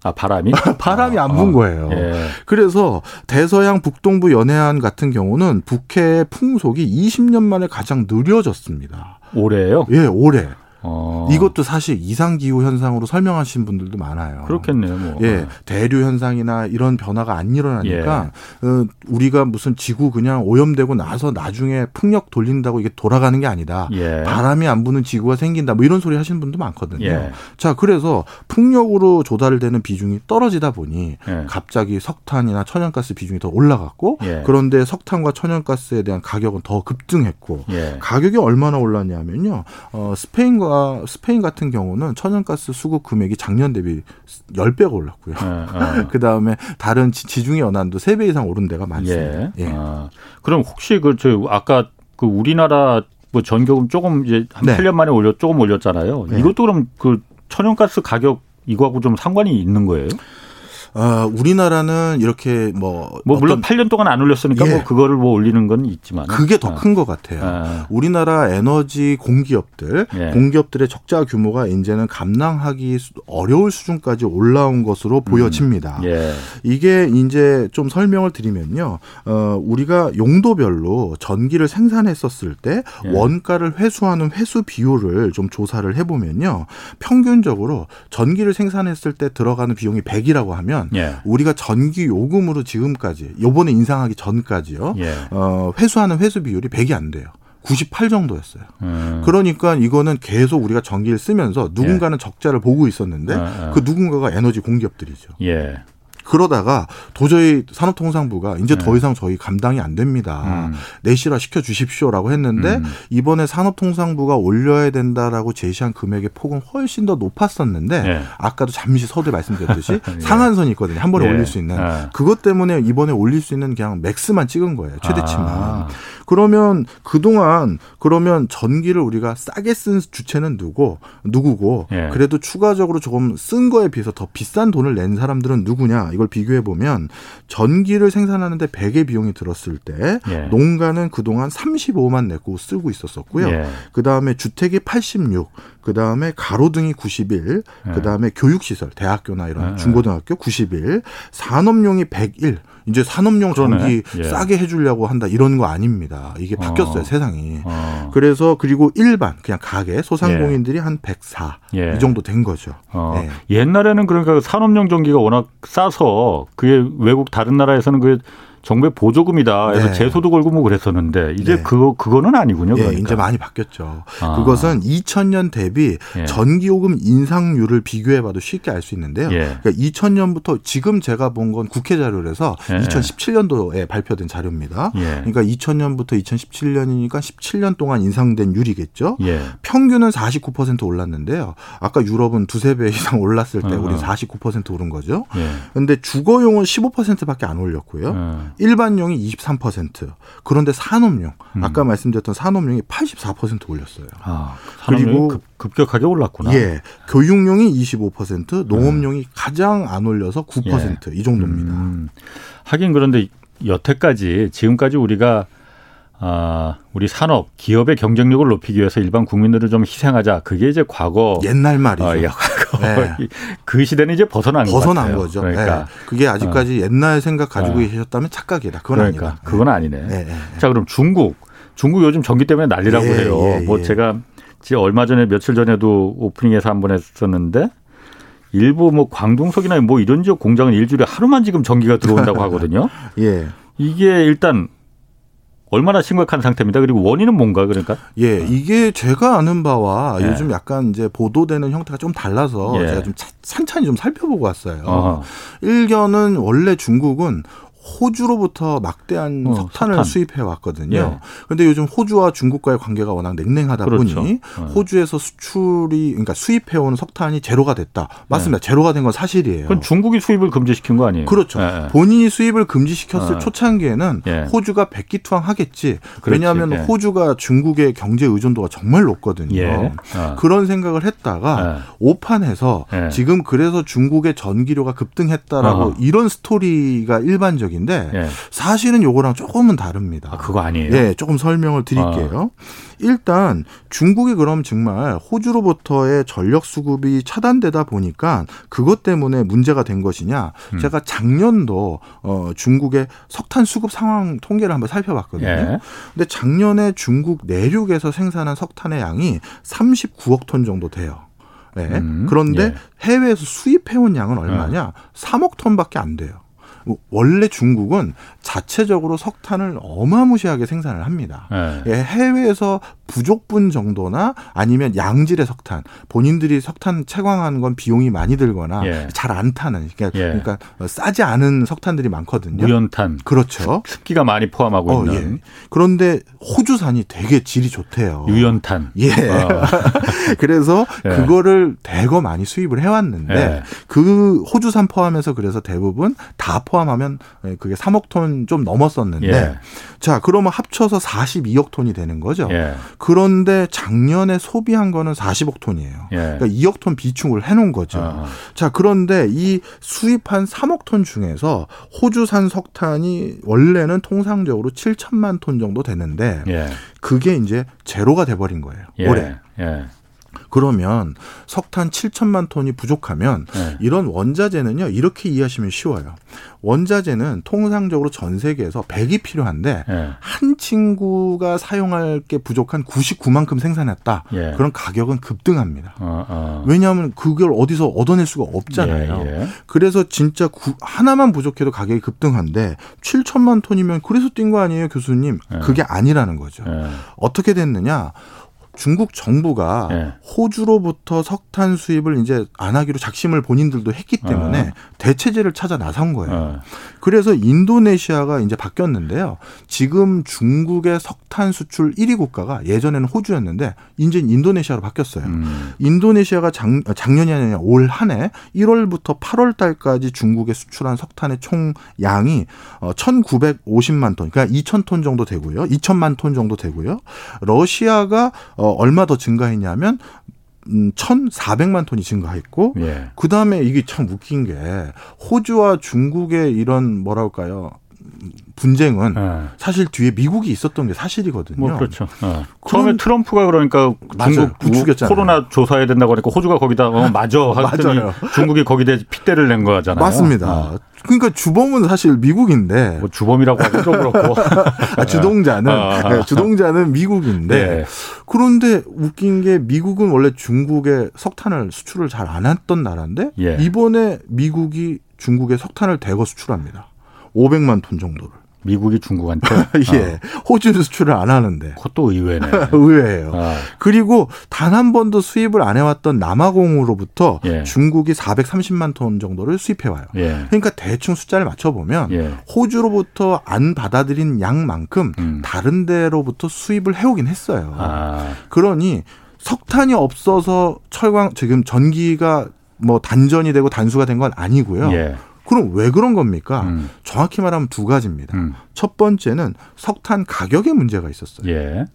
아 바람이 바람이 안분 어, 거예요. 예. 그래서 대서양 북동부 연해안 같은 경우는 북해의 풍속이 20년 만에 가장 느려졌습니다. 올해요? 예, 올해. 어. 이것도 사실 이상 기후 현상으로 설명하신 분들도 많아요. 그렇겠네요. 뭐. 예, 대류 현상이나 이런 변화가 안 일어나니까 예. 어, 우리가 무슨 지구 그냥 오염되고 나서 나중에 풍력 돌린다고 이게 돌아가는 게 아니다. 예. 바람이 안 부는 지구가 생긴다. 뭐 이런 소리 하시는 분도 많거든요. 예. 자, 그래서 풍력으로 조달되는 비중이 떨어지다 보니 예. 갑자기 석탄이나 천연가스 비중이 더 올라갔고 예. 그런데 석탄과 천연가스에 대한 가격은 더 급등했고 예. 가격이 얼마나 올랐냐면요. 어, 스페인과 스페인과 스페인 같은 경우는 천연가스 수급 금액이 작년 대비 10배가 올랐고요. 네, 네. 그다음에 다른 지 중해 연안도 3배 이상 오른 데가 많습니다. 예. 예. 아, 그럼 혹시 그 저 아까 그 우리나라 뭐 전기요금 조금 이제 한 네. 8년 만에 올려 조금 올렸잖아요. 네. 이것도 그럼 그 천연가스 가격 이거하고 좀 상관이 있는 거예요? 어, 우리나라는 이렇게 뭐. 뭐 물론 8년 동안 안 올렸으니까 뭐 예. 뭐 그거를 뭐 올리는 건 있지만. 그게 더 큰것 어. 같아요. 아. 우리나라 에너지 공기업들, 예. 공기업들의 적자 규모가 이제는 감당하기 어려울 수준까지 올라온 것으로 음. 보여집니다. 음. 예. 이게 이제 좀 설명을 드리면요. 어, 우리가 용도별로 전기를 생산했었을 때 예. 원가를 회수하는 회수 비율을 좀 조사를 해보면요. 평균적으로 전기를 생산했을 때 들어가는 비용이 100이라고 하면 보면 예. 우리가 전기 요금으로 지금까지 요번에 인상하기 전까지요. 예. 어, 회수하는 회수 비율이 100이 안 돼요. 98 정도였어요. 음. 그러니까 이거는 계속 우리가 전기를 쓰면서 누군가는 예. 적자를 보고 있었는데 아, 아. 그 누군가가 에너지 공기업들이죠. 예. 그러다가 도저히 산업통상부가 이제 네. 더 이상 저희 감당이 안 됩니다. 음. 내실화 시켜 주십시오라고 했는데 음. 이번에 산업통상부가 올려야 된다라고 제시한 금액의 폭은 훨씬 더 높았었는데 네. 아까도 잠시 서두에 말씀드렸듯이 네. 상한선이 있거든요. 한 번에 네. 올릴 수 있는 네. 그것 때문에 이번에 올릴 수 있는 그냥 맥스만 찍은 거예요. 최대치만. 아. 그러면 그동안 그러면 전기를 우리가 싸게 쓴 주체는 누구 누구고 예. 그래도 추가적으로 조금 쓴 거에 비해서 더 비싼 돈을 낸 사람들은 누구냐 이걸 비교해 보면 전기를 생산하는데 100의 비용이 들었을 때 예. 농가는 그동안 35만 내고 쓰고 있었었고요. 예. 그다음에 주택이 86, 그다음에 가로등이 91, 예. 그다음에 교육 시설 대학교나 이런 예. 중고등학교 91, 산업용이 101 이제 산업용 전기 예. 싸게 해주려고 한다 이런 거 아닙니다. 이게 어. 바뀌었어요 어. 세상이. 어. 그래서 그리고 일반 그냥 가게 소상공인들이 예. 한 104. 예. 이 정도 된 거죠. 어. 예. 옛날에는 그러니까 산업용 전기가 워낙 싸서 그게 외국 다른 나라에서는 그 정부의 보조금이다. 해서 네. 제소도 걸고 뭐 그랬었는데 이제 네. 그거 그거는 아니군요. 예, 그러니까. 이제 많이 바뀌었죠. 아. 그것은 2000년 대비 예. 전기요금 인상률을 비교해봐도 쉽게 알 수 있는데요. 예. 그러니까 2000년부터 지금 제가 본 건 국회 자료라서 예. 2017년도에 발표된 자료입니다. 예. 그러니까 2000년부터 2017년이니까 17년 동안 인상된 율이겠죠. 예. 평균은 49% 올랐는데요. 아까 유럽은 두세 배 이상 올랐을 때 어. 우리 49% 오른 거죠. 그런데 주거용은 15%밖에 안 올렸고요. 일반용이 23%. 그런데 산업용 음. 아까 말씀드렸던 산업용이 84% 올렸어요. 아, 그리고 급, 급격하게 올랐구나. 예, 교육용이 25%, 농업용이 음. 가장 안 올려서 9%이 예. 정도입니다. 음. 하긴 그런데 여태까지 지금까지 우리가 아, 우리 산업, 기업의 경쟁력을 높이기 위해서 일반 국민들을 좀 희생하자. 그게 이제 과거 옛날 말이죠. 어, 과거 네. 그 시대는 이제 벗어난 벗어난 거죠. 그러니까 네. 그게 아직까지 어. 옛날 생각 가지고 어. 계셨다면 착각이다. 그건 그러니까 아니다. 그건 아니네. 네. 자, 그럼 중국. 중국 요즘 전기 때문에 난리라고 예, 해요. 예, 뭐 예. 제가 얼마 전에 며칠 전에도 오프닝에서 한 번 했었는데 일부 뭐 광동석이나 뭐 이런 지역 공장은 일주일에 하루만 지금 전기가 들어온다고 하거든요. 예. 이게 일단 얼마나 심각한 상태입니다. 그리고 원인은 뭔가 그러니까? 예, 이게 제가 아는 바와 예. 요즘 약간 이제 보도되는 형태가 좀 달라서 예. 제가 좀 찬찬히 좀 살펴보고 왔어요. 어허. 일견은 원래 중국은 호주로부터 막대한 어, 석탄을 석탄. 수입해 왔거든요. 그런데 예. 요즘 호주와 중국과의 관계가 워낙 냉랭하다 그렇죠. 보니 예. 호주에서 수출이 그러니까 수입해 온 석탄이 제로가 됐다. 맞습니다. 예. 제로가 된 건 사실이에요. 그럼 중국이 수입을 금지시킨 거 아니에요? 그렇죠. 예. 예. 본인이 수입을 금지시켰을 예. 초창기에는 호주가 백기투항하겠지. 왜냐하면 호주가 중국의 경제 의존도가 정말 높거든요. 그런 생각을 했다가 오판해서 지금 그래서 중국의 전기료가 급등했다라고 어허. 이런 스토리가 일반적인 방식인데 예. 사실은 요거랑 조금은 다릅니다. 아, 그거 아니에요? 네, 조금 설명을 드릴게요. 아. 일단 중국이 그럼 정말 호주로부터의 전력 수급이 차단되다 보니까 그것 때문에 문제가 된 것이냐? 음. 제가 작년도 어 중국의 석탄 수급 상황 통계를 한번 살펴봤거든요. 예. 근데 작년에 중국 내륙에서 생산한 석탄의 양이 39억 톤 정도 돼요. 네. 음. 그런데 예. 해외에서 수입해온 양은 얼마냐? 어. 3억 톤밖에 안 돼요. 원래 중국은 자체적으로 석탄을 어마무시하게 생산을 합니다. 네. 예, 해외에서 부족분 정도나 아니면 양질의 석탄 본인들이 석탄 채광하는 건 비용이 많이 들거나 예. 잘안 타는 그러니까, 예. 그러니까, 싸지 않은 석탄들이 많거든요. 무연탄. 그렇죠. 습기가 많이 포함하고 어, 있는. 예. 그런데 호주산이 되게 질이 좋대요. 유연탄. 예. 어. 그래서 예. 그거를 대거 많이 수입을 해왔는데 예. 그 호주산 포함해서 그래서 대부분 다 포함 하면 그게 3억 톤 좀 넘었었는데 예. 자 그러면 합쳐서 42억 톤이 되는 거죠. 예. 그런데 작년에 소비한 거는 40억 톤이에요. 예. 그러니까 2억 톤 비축을 해놓은 거죠. 아. 자 그런데 이 수입한 3억 톤 중에서 호주산 석탄이 원래는 통상적으로 7천만 톤 정도 되는데 예. 그게 이제 제로가 돼버린 거예요. 예. 올해. 예. 그러면 석탄 7천만 톤이 부족하면 네. 이런 원자재는요 이렇게 이해하시면 쉬워요. 원자재는 통상적으로 전 세계에서 100이 필요한데 네. 한 친구가 사용할 게 부족한 99만큼 생산했다. 예. 그런 가격은 급등합니다. 어, 어. 왜냐하면 그걸 어디서 얻어낼 수가 없잖아요. 예, 예. 그래서 진짜 구, 하나만 부족해도 가격이 급등한데 7천만 톤이면 그래서 뛴 거 아니에요, 교수님? 예. 그게 아니라는 거죠. 예. 어떻게 됐느냐? 중국 정부가 네. 호주로부터 석탄 수입을 이제 안 하기로 작심을 본인들도 했기 때문에 어. 대체제를 찾아 나선 거예요. 어. 그래서 인도네시아가 이제 바뀌었는데요. 지금 중국의 석탄 수출 1위 국가가 예전에는 호주였는데 이제 인도네시아로 바뀌었어요. 음. 인도네시아가 작, 작년이 아니라 올 한 해 1월부터 8월 달까지 중국에 수출한 석탄의 총 양이 1,950만 어, 톤, 그러니까 2,000톤 정도 되고요. 2천만 톤 정도 되고요. 러시아가 어, 얼마 더 증가했냐면 음, 1,400만 톤이 증가했고 예. 그다음에 이게 참 웃긴 게 호주와 중국의 이런 뭐랄까요? 분쟁은 네. 사실 뒤에 미국이 있었던 게 사실이거든요. 뭐 그렇죠. 어. 처음에 트럼프가 그러니까 중국 부추겼잖아요. 코로나 조사해야 된다고 하니까 호주가 거기다 어, 맞아 하더니 중국이 거기다 핏대를 낸 거잖아요. 맞습니다. 어. 그러니까 주범은 사실 미국인데 뭐 주범이라고 하기 좀 그렇고 아, 주동자는 아. 네, 주동자는 미국인데 네. 그런데 웃긴 게 미국은 원래 중국에 석탄을 수출을 잘 안 했던 나라인데 예. 이번에 미국이 중국에 석탄을 대거 수출합니다. 500만 톤 정도를. 미국이 중국한테 예 어. 호주 수출을 안 하는데 그것도 의외네. 의외예요. 아. 그리고 단 한 번도 수입을 안 해왔던 남아공으로부터 예. 중국이 430만 톤 정도를 수입해 와요. 예. 그러니까 대충 숫자를 맞춰 보면 예. 호주로부터 안 받아들인 양만큼 음. 다른 데로부터 수입을 해오긴 했어요. 아. 그러니 석탄이 없어서 철광 지금 전기가 뭐 단전이 되고 단수가 된 건 아니고요. 예. 그럼 왜 그런 겁니까? 음. 정확히 말하면 두 가지입니다. 음. 첫 번째는 석탄 가격에 문제가 있었어요. 예.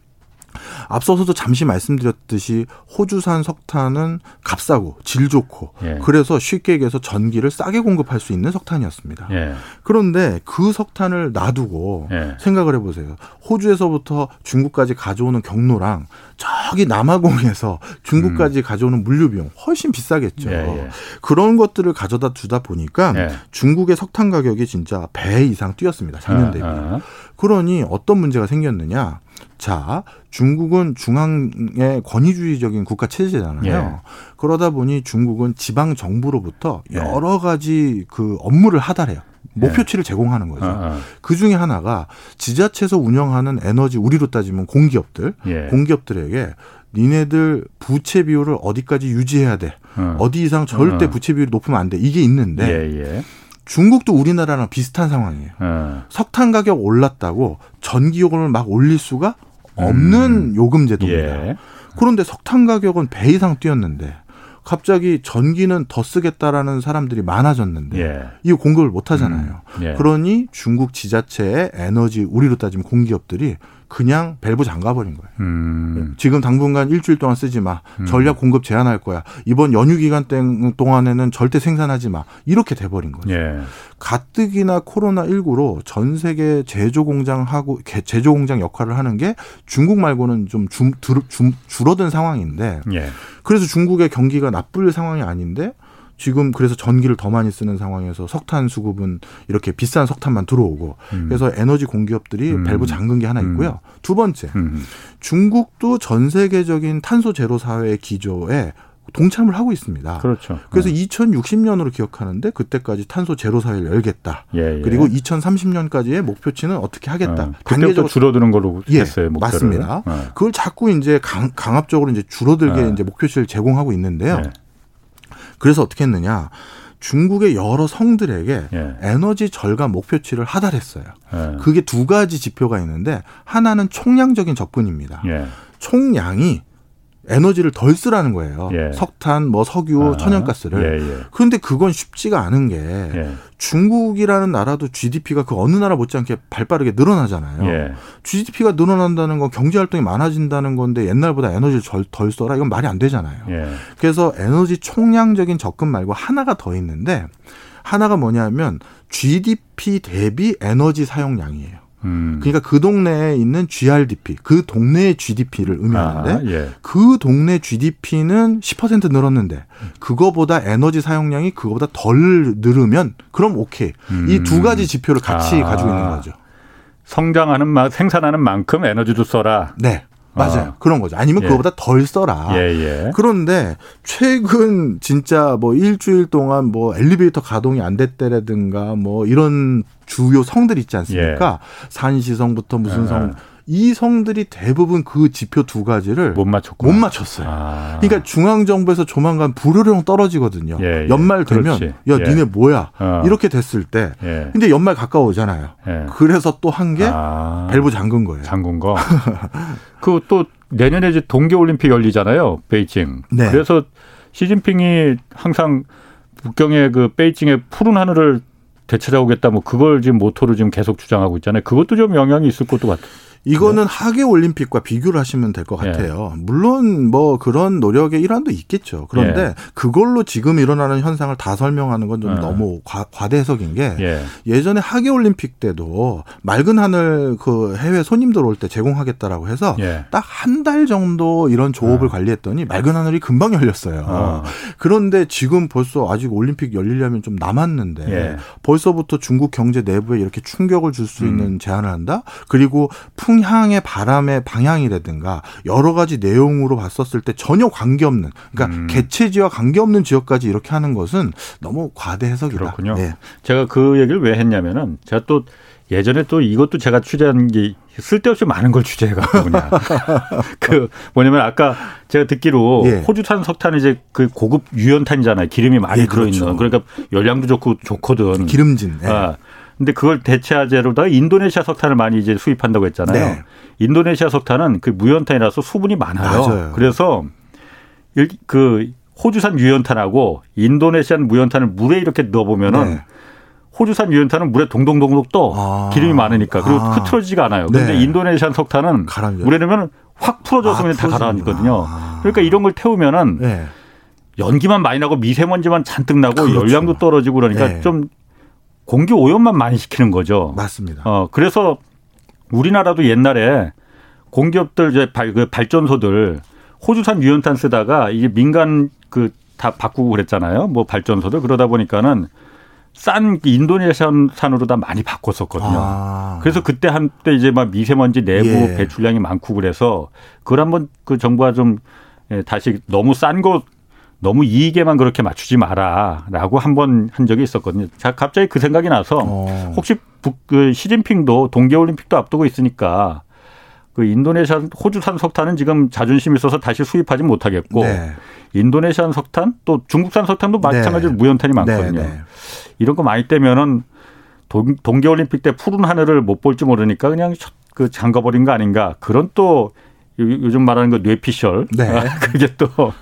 앞서서도 잠시 말씀드렸듯이 호주산 석탄은 값싸고 질 좋고 예. 그래서 쉽게 얘기해서 전기를 싸게 공급할 수 있는 석탄이었습니다. 예. 그런데 그 석탄을 놔두고 예. 생각을 해보세요. 호주에서부터 중국까지 가져오는 경로랑 저기 남아공에서 중국까지 음. 가져오는 물류 비용 훨씬 비싸겠죠. 예, 예. 그런 것들을 가져다 주다 보니까 예. 중국의 석탄 가격이 진짜 배 이상 뛰었습니다. 작년 아, 대비. 아, 아. 그러니 어떤 문제가 생겼느냐? 자, 중국은 중앙의 권위주의적인 국가 체제잖아요. 예. 그러다 보니 중국은 지방 정부로부터 예. 여러 가지 그 업무를 하달해요. 목표치를 예. 제공하는 거죠. 아, 아. 그 중에 하나가 지자체에서 운영하는 에너지 우리로 따지면 공기업들, 예. 공기업들에게 니네들 부채 비율을 어디까지 유지해야 돼. 어. 디 이상 절대 어. 부채 비율이 높으면 안 돼. 이게 있는데 예, 예. 중국도 우리나라랑 비슷한 상황이에요. 어. 석탄 가격 올랐다고 전기 요금을 막 올릴 수가 없는 음. 요금 제도입니다. 예. 그런데 석탄 가격은 배 이상 뛰었는데 갑자기 전기는 더 쓰겠다라는 사람들이 많아졌는데 예. 이거 공급을 못 하잖아요. 음. 예. 그러니 중국 지자체의 에너지 우리로 따지면 공기업들이 그냥 밸브 잠가버린 거예요. 음. 지금 당분간 일주일 동안 쓰지 마. 음. 전략 공급 제한할 거야. 이번 연휴 기간 동안에는 절대 생산하지 마. 이렇게 돼버린 거죠. 예. 가뜩이나 코로나 19로 전 세계 제조 공장하고 제조 공장 역할을 하는 게 중국 말고는 좀 줄, 줄, 줄어든 상황인데. 예. 그래서 중국의 경기가 나쁠 상황이 아닌데 지금 그래서 전기를 더 많이 쓰는 상황에서 석탄 수급은 이렇게 비싼 석탄만 들어오고 음. 그래서 에너지 공기업들이 음. 밸브 잠근 게 하나 음. 있고요. 음. 두 번째, 음. 중국도 전 세계적인 탄소 제로 사회의 기조에 동참을 하고 있습니다. 그렇죠. 그래서 네. 2060년으로 기억하는데 그때까지 탄소 제로 사회를 열겠다. 예, 예. 그리고 2030년까지의 목표치는 어떻게 하겠다. 어, 단계적으로 줄어드는 걸로 예, 했어요. 목표를. 맞습니다. 어. 그걸 자꾸 이제 강, 합적으로 이제 줄어들게 어. 이제 목표치를 제공하고 있는데요. 네. 그래서 어떻게 했느냐? 중국의 여러 성들에게 예. 에너지 절감 목표치를 하달했어요. 예. 그게 두 가지 지표가 있는데 하나는 총량적인 접근입니다. 예. 총량이 에너지를 덜 쓰라는 거예요. 예. 석탄, 뭐 석유, 아, 천연가스를. 예, 예. 그런데 그건 쉽지가 않은 게 예. 중국이라는 나라도 GDP가 그 어느 나라 못지않게 발빠르게 늘어나잖아요. 예. GDP가 늘어난다는 건 경제 활동이 많아진다는 건데 옛날보다 에너지를 덜 써라 이건 말이 안 되잖아요. 예. 그래서 에너지 총량적인 접근 말고 하나가 더 있는데 하나가 뭐냐면 GDP 대비 에너지 사용량이에요. 음. 그러니까 그 동네에 있는 GRDP, 그 동네의 GDP를 의미하는데 아, 예. 그 동네 GDP는 10% 늘었는데 그거보다 에너지 사용량이 그거보다 덜 늘으면 그럼 오케이. 음. 이두 가지 지표를 같이 아. 가지고 있는 거죠. 성장하는 만 생산하는 만큼 에너지도 써라. 네. 맞아요. 어. 그런 거죠. 아니면 예. 그거보다 덜 써라. 예, 예. 그런데 최근 진짜 뭐 일주일 동안 뭐 엘리베이터 가동이 안 됐다라든가 뭐 이런 주요 성들 있지 않습니까? 예. 산시성부터 무슨 성. 예. 이 성들이 대부분 그 지표 두 가지를 못 맞췄고 못 맞췄어요. 아. 그러니까 중앙 정부에서 조만간 불효령 떨어지거든요. 예, 예. 연말 되면 그렇지. 야 예. 니네 뭐야 어. 이렇게 됐을 때 예. 근데 연말 가까워오잖아요. 예. 그래서 또 한게 아. 밸브 잠근 거예요. 잠근 거. 그 또 내년에 이제 동계 올림픽 열리잖아요. 베이징. 네. 그래서 시진핑이 항상 북경의 그 베이징의 푸른 하늘을 되찾아오겠다 뭐 그걸 지금 모토로 지금 계속 주장하고 있잖아요. 그것도 좀 영향이 있을 것도 같아요. 이거는 네. 하계 올림픽과 비교를 하시면 될것 예. 같아요. 네. 물론 뭐 그런 노력의 일환도 있겠죠. 그런데 네. 그걸로 지금 일어나는 현상을 다 설명하는 건좀 어. 너무 과, 대 해석인 게 예. 전에 하계 올림픽 때도 맑은 하늘 그 해외 손님들 올 때 제공하겠다라고 해서 예. 딱한 달 정도 이런 조업을 어. 관리했더니 맑은 하늘이 금방 열렸어요. 어. 그런데 지금 벌써 아직 올림픽 열리려면 좀 남았는데 예. 벌써부터 중국 경제 내부에 이렇게 충격을 줄수 있는 음. 제안을 한다. 그리고 풍 풍향의 바람의 방향이라든가 여러 가지 내용으로 봤었을 때 전혀 관계없는 그러니까 음. 개체지와 관계없는 지역까지 이렇게 하는 것은 너무 과대 해석이다. 그렇군요. 네. 제가 그 얘기를 왜 했냐면은 제가 또 예전에 또 이것도 제가 취재한 게 쓸데없이 많은 걸 그냥 그 뭐냐면 아까 제가 듣기로 예. 호주산 석탄이 이제 그 고급 유연탄이잖아요. 기름이 많이 예, 들어있는. 그렇죠. 그러니까 열량도 좋고 좋거든. 기름진. 예. 아, 근데 그걸 대체하제로다가 인도네시아 석탄을 많이 이제 수입한다고 했잖아요. 네. 인도네시아 석탄은 그 무연탄이라서 수분이 많아요. 맞아요. 그래서 그 호주산 유연탄하고 인도네시안 무연탄을 물에 이렇게 넣어보면은 네. 호주산 유연탄은 물에 동동동동 떠 아. 기름이 많으니까 그리고 아. 흐트러지지가 않아요. 그런데 네. 인도네시안 석탄은 가라앉아요. 물에 넣으면 확 풀어져서 아, 그냥 다 가라앉거든요. 아. 그러니까 이런 걸 태우면은 네. 연기만 많이 나고 미세먼지만 잔뜩 나고 그렇죠. 열량도 떨어지고 그러니까 네. 좀 공기 오염만 많이 시키는 거죠. 맞습니다. 어, 그래서 우리나라도 옛날에 공기업들 이제 발, 그 발전소들 호주산 유연탄 쓰다가 이게 민간 그 다 바꾸고 그랬잖아요. 뭐 발전소들 그러다 보니까는 싼 인도네시아산으로 다 많이 바꿨었거든요. 아. 그래서 그때 한때 이제 막 미세먼지 내부 예. 배출량이 많고 그래서 그걸 한번 그 정부가 좀 예, 다시 너무 싼 거 너무 이익에만 그렇게 맞추지 마라라고 한 번 한 적이 있었거든요. 자, 갑자기 그 생각이 나서 어. 혹시 북, 그 시진핑도 동계올림픽도 앞두고 있으니까 그 인도네시아 호주산 석탄은 지금 자존심이 있어서 다시 수입하지 못하겠고 네. 인도네시안 석탄 또 중국산 석탄도 마찬가지로 네. 무연탄이 많거든요. 네, 네. 이런 거 많이 떼면은 동, 동계올림픽 때 푸른 하늘을 못 볼지 모르니까 그냥 그 잠가버린 거 아닌가 그런 또 요즘 말하는 거 뇌피셜 네. 그게 또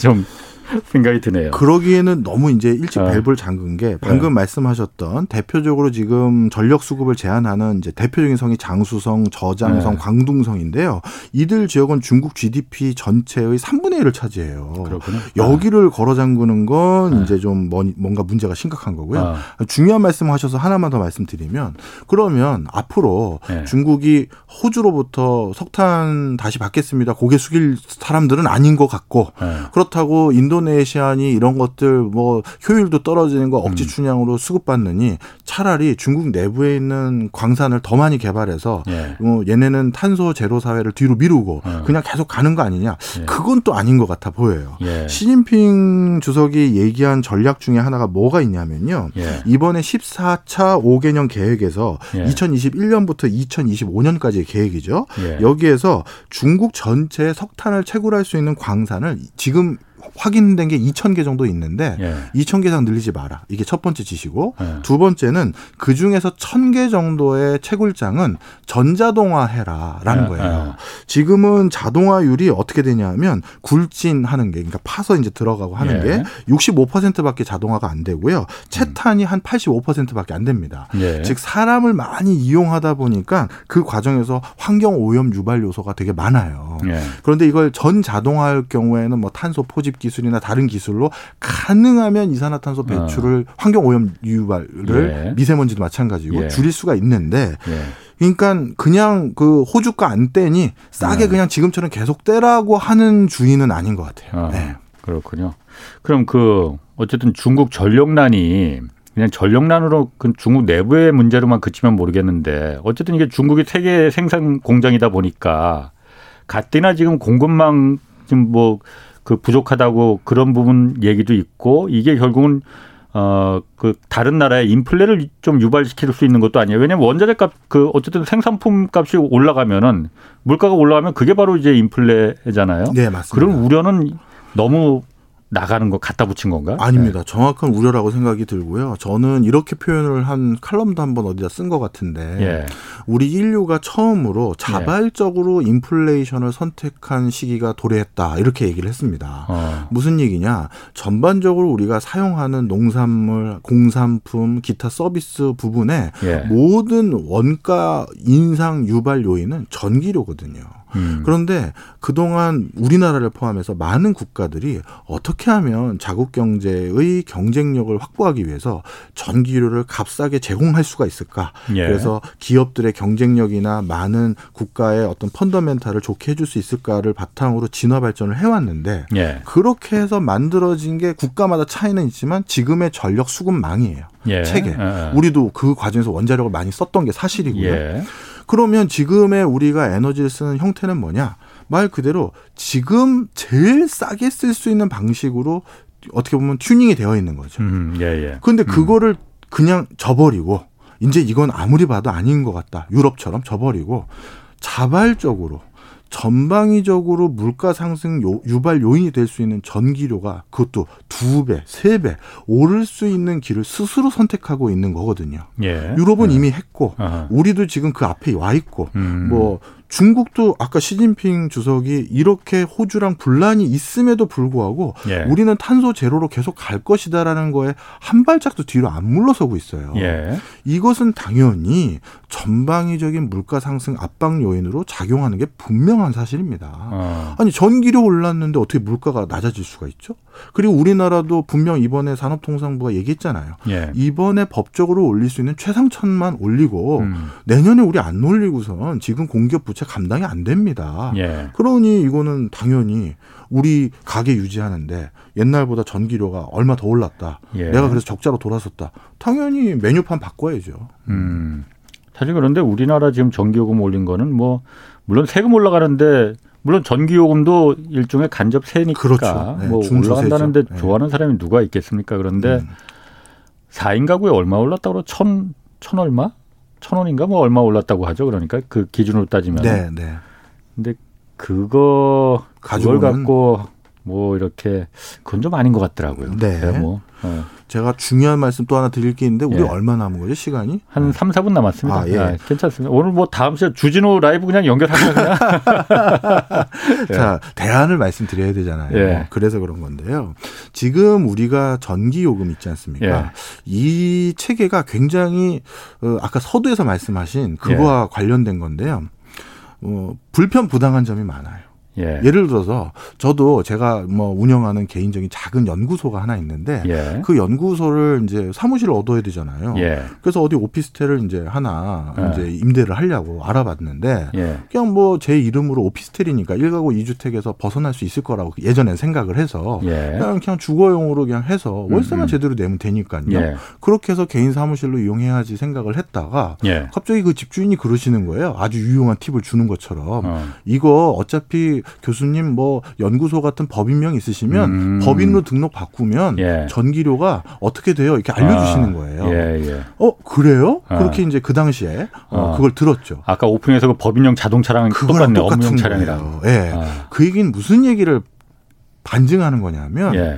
좀 생각이 드네요. 그러기에는 너무 이제 일찍 네. 밸브를 잠근 게 방금 네. 말씀하셨던 대표적으로 지금 전력 수급을 제한하는 이제 대표적인 성이 장수성, 저장성, 네. 광둥성인데요. 이들 지역은 중국 GDP 전체의 3분의 1을 차지해요. 그렇군요. 여기를 걸어 잠그는 건 네. 이제 좀 뭔가 문제가 심각한 거고요. 아. 중요한 말씀하셔서 하나만 더 말씀드리면 그러면 앞으로 네. 중국이 호주로부터 석탄 다시 받겠습니다. 고개 숙일 사람들은 아닌 것 같고 네. 그렇다고 인도 인도네시안이 이런 것들 뭐 효율도 떨어지는 거 억지 음. 춘향으로 수급받느니 차라리 중국 내부에 있는 광산을 더 많이 개발해서 예. 뭐 얘네는 탄소 제로 사회를 뒤로 미루고 어. 그냥 계속 가는 거 아니냐? 예. 그건 또 아닌 것 같아 보여요. 예. 시진핑 주석이 얘기한 전략 중에 하나가 뭐가 있냐면요. 예. 이번에 14차 5개년 계획에서 2021년부터 예. 2025년까지의 계획이죠. 예. 여기에서 중국 전체 석탄을 채굴할 수 있는 광산을 지금 확인된 게 2천 개 정도 있는데 예. 2천 개 이상 늘리지 마라. 이게 첫 번째 지시고 예. 두 번째는 그 중에서 1,000개 정도의 채굴장은 전자동화해라라는 예. 거예요. 예. 지금은 자동화율이 어떻게 되냐면 굴진하는 게 그러니까 파서 이제 들어가고 하는 예. 게 65%밖에 자동화가 안 되고요. 채탄이 한 85%밖에 안 됩니다. 예. 즉 사람을 많이 이용하다 보니까 그 과정에서 환경 오염 유발 요소가 되게 많아요. 그런데 이걸 전 자동화할 경우에는 뭐 탄소 포집 기술이나 다른 기술로 가능하면 이산화탄소 배출을 어. 환경 오염 유발을 예. 미세먼지도 마찬가지고 예. 줄일 수가 있는데 예. 그러니까 그냥 그 호주가 안 떼니 싸게 네. 그냥 지금처럼 계속 떼라고 하는 주의는 아닌 것 같아요. 아, 네. 그렇군요. 그럼 그 어쨌든 중국 전력난이 그냥 전력난으로 그 중국 내부의 문제로만 그치면 모르겠는데 어쨌든 이게 중국이 세계 생산 공장이다 보니까 가뜩이나 지금 공급망 지금 뭐 그 부족하다고 그런 부분 얘기도 있고 이게 결국은 어, 그, 다른 나라의 인플레를 좀 유발시킬 수 있는 것도 아니에요. 왜냐면 원자재 값, 그, 어쨌든 생산품 값이 올라가면은 물가가 올라가면 그게 바로 이제 인플레잖아요. 네, 맞습니다. 그런 우려는 너무 나가는 거 갖다 붙인 건가? 아닙니다. 네. 정확한 우려라고 생각이 들고요. 저는 이렇게 표현을 한 칼럼도 한번 어디다 쓴 것 같은데 예. 우리 인류가 처음으로 자발적으로 예. 인플레이션을 선택한 시기가 도래했다 이렇게 얘기를 했습니다. 어. 무슨 얘기냐? 전반적으로 우리가 사용하는 농산물, 공산품, 기타 서비스 부분에 예. 모든 원가 인상 유발 요인은 전기료거든요. 음. 그런데 그동안 우리나라를 포함해서 많은 국가들이 어떻게 하면 자국 경제의 경쟁력을 확보하기 위해서 전기료를 값싸게 제공할 수가 있을까? 예. 그래서 기업들의 경쟁력이나 많은 국가의 어떤 펀더멘탈을 좋게 해줄 수 있을까를 바탕으로 진화 발전을 해왔는데 예. 그렇게 해서 만들어진 게 국가마다 차이는 있지만 지금의 전력 수급망이에요. 예. 체계. 예. 우리도 그 과정에서 원자력을 많이 썼던 게 사실이고요. 예. 그러면 지금의 우리가 에너지를 쓰는 형태는 뭐냐? 말 그대로 지금 제일 싸게 쓸 수 있는 방식으로 어떻게 보면 튜닝이 되어 있는 거죠. 음, 예, 예. 근데 음. 그거를 음. 그냥 저버리고 이제 이건 아무리 봐도 아닌 것 같다. 유럽처럼 저버리고 자발적으로 전방위적으로 물가 상승 요, 유발 요인이 될 수 있는 전기료가 그것도 두 배, 세 배 오를 수 있는 길을 스스로 선택하고 있는 거거든요. 예. 유럽은 예. 이미 했고 아하. 우리도 지금 그 앞에 와 있고 음. 뭐 중국도 아까 시진핑 주석이 이렇게 호주랑 분란이 있음에도 불구하고 예. 우리는 탄소 제로로 계속 갈 것이다라는 거에 한 발짝도 뒤로 안 물러서고 있어요. 예. 이것은 당연히 전방위적인 물가 상승 압박 요인으로 작용하는 게 분명한 사실입니다. 어. 아니 전기료 올랐는데 어떻게 물가가 낮아질 수가 있죠? 그리고 우리나라도 분명 이번에 산업통상부가 얘기했잖아요. 예. 이번에 법적으로 올릴 수 있는 최상천만 올리고 음. 내년에 우리 안 올리고선 지금 공기업 부채 감당이 안 됩니다. 예. 그러니 이거는 당연히 우리 가게 유지하는데 옛날보다 전기료가 얼마 더 올랐다. 예. 내가 그래서 적자로 돌아섰다. 당연히 메뉴판 바꿔야죠. 음. 사실 그런데 우리나라 지금 전기요금 올린 거는 뭐 물론 세금 올라가는데 물론 전기요금도 일종의 간접 세니까 그렇죠. 네, 뭐 올라간다는데 네. 좋아하는 사람이 누가 있겠습니까? 그런데 음. 4인 가구에 얼마 올랐다고 천, 천 얼마? 천 원인가 뭐 얼마 올랐다고 하죠. 그러니까 그 기준으로 따지면. 네, 네. 근데 그거 그걸 갖고 뭐 이렇게 그건 좀 아닌 것 같더라고요. 네. 뭐 어. 제가 중요한 말씀 또 하나 드릴 게 있는데 우리 예. 얼마 남은 거죠 시간이? 한 3, 4분 남았습니다. 아, 예. 아, 괜찮습니다. 오늘 뭐 다음 시간 주진우 라이브 그냥 연결하면 그냥. 자 대안을 말씀드려야 되잖아요. 예. 그래서 그런 건데요. 지금 우리가 전기 요금 있지 않습니까? 예. 이 체계가 굉장히 어, 아까 서두에서 말씀하신 그거와 예. 관련된 건데요. 어, 불편 부당한 점이 많아요. 예. 를 들어서 저도 제가 뭐 운영하는 개인적인 작은 연구소가 하나 있는데 예. 그 연구소를 이제 사무실을 얻어야 되잖아요. 예. 그래서 어디 오피스텔을 이제 하나 예. 이제 임대를 하려고 알아봤는데 예. 그냥 뭐 제 이름으로 오피스텔이니까 1가구 2주택에서 벗어날 수 있을 거라고 예전에 생각을 해서 예. 그냥 그냥 주거용으로 그냥 해서 월세만 음. 음. 제대로 내면 되니까요. 그렇게 해서 개인 사무실로 이용해야지 생각을 했다가 갑자기 그 집주인이 그러시는 거예요. 아주 유용한 팁을 주는 것처럼 어. 이거 어차피 교수님 뭐 연구소 같은 법인명 있으시면 음. 법인으로 등록 바꾸면 예. 전기료가 어떻게 돼요? 이렇게 알려주시는 아, 거예요. 예, 예. 어 그래요? 아. 그렇게 이제 그 당시에 어, 아. 그걸 들었죠. 아까 오프닝에서 그 법인용 자동차랑 똑같네 업무용 차량이랑. 예. 아. 그 얘기는 무슨 얘기를 반증하는 거냐면 예.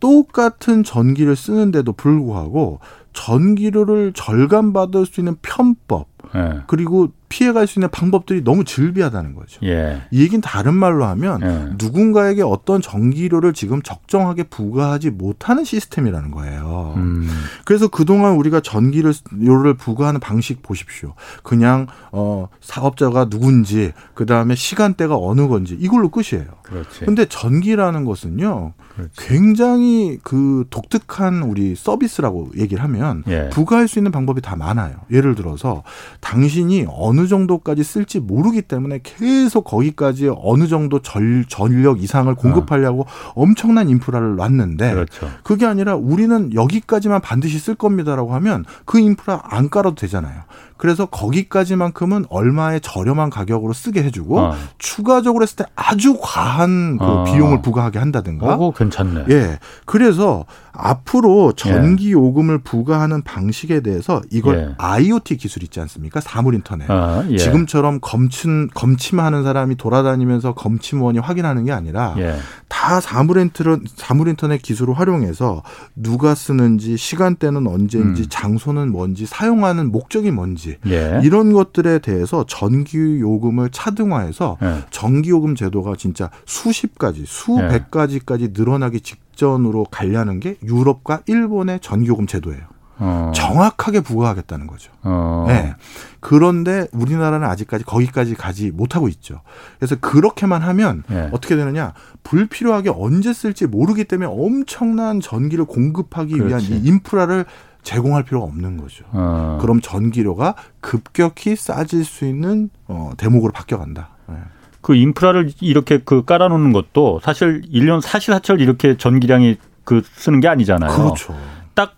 똑같은 전기를 쓰는데도 불구하고 전기료를 절감받을 수 있는 편법 예. 그리고 피해갈 수 있는 방법들이 너무 즐비하다는 거죠. 예. 이 얘기는 다른 말로 하면 예. 누군가에게 어떤 전기료를 지금 적정하게 부과하지 못하는 시스템이라는 거예요. 음. 그래서 그동안 우리가 전기료를 부과하는 방식 보십시오. 그냥 어 사업자가 누군지 그다음에 시간대가 어느 건지 이걸로 끝이에요. 그렇지. 근데 전기라는 것은요. 그렇지. 굉장히 그 독특한 우리 서비스라고 얘기를 하면 예. 부과할 수 있는 방법이 다 많아요. 예를 들어서 당신이 어느 정도까지 쓸지 모르기 때문에 계속 거기까지 어느 정도 전, 전력 이상을 공급하려고 어. 엄청난 인프라를 놨는데 그렇죠. 그게 아니라 우리는 여기까지만 반드시 쓸 겁니다라고 하면 그 인프라 안 깔아도 되잖아요. 그래서 거기까지만큼은 얼마의 저렴한 가격으로 쓰게 해주고 어. 추가적으로 했을 때 아주 과한 그 어. 비용을 부과하게 한다든가. 오, 괜찮네. 예. 그래서 앞으로 전기 요금을 부과하는 방식에 대해서 이걸 예. IoT 기술 있지 않습니까? 사물 인터넷. 아, 예. 지금처럼 검침 검침하는 사람이 돌아다니면서 검침원이 확인하는 게 아니라 예. 다 사물 인터넷 사물 인터넷 기술을 활용해서 누가 쓰는지 시간대는 언제인지 음. 장소는 뭔지 사용하는 목적이 뭔지 예. 이런 것들에 대해서 전기 요금을 차등화해서 예. 전기 요금 제도가 진짜 수십 가지 수백 가지까지 늘어나기 직 직전으로 가려는 게 유럽과 일본의 전기 요금 제도예요. 어. 정확하게 부과하겠다는 거죠. 어. 네. 그런데 우리나라는 아직까지 거기까지 가지 못하고 있죠. 그래서 그렇게만 하면 네. 어떻게 되느냐. 불필요하게 언제 쓸지 모르기 때문에 엄청난 전기를 공급하기 그렇지. 위한 이 인프라를 제공할 필요가 없는 거죠. 어. 그럼 전기료가 급격히 싸질 수 있는 어, 대목으로 바뀌어간다. 네. 그 인프라를 이렇게 그 깔아놓는 것도 사실 1년 사시사철 이렇게 전기량이 그 쓰는 게 아니잖아요. 그렇죠. 딱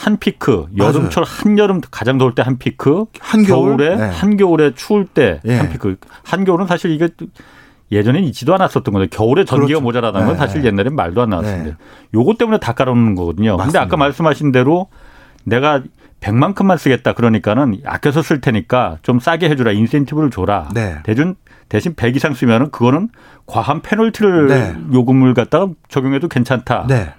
한 피크, 여름철 한여름 가장 더울 때 한 피크, 한겨울? 겨울에 네. 한겨울에 추울 때한 예. 피크. 한겨울은 사실 이게 예전엔 있지도 않았었던 건데 겨울에 전기가 그렇죠. 모자라다는 건 네. 사실 옛날엔 말도 안 나왔었는데 네. 요것 때문에 다 깔아놓는 거거든요. 맞습니다. 근데 아까 말씀하신 대로 내가 100만큼만 쓰겠다 그러니까는 아껴서 쓸 테니까 좀 싸게 해주라 인센티브를 줘라. 네. 대준 대신 100 이상 쓰면은 그거는 과한 페널티를 네. 요금을 갖다가 적용해도 괜찮다. 네.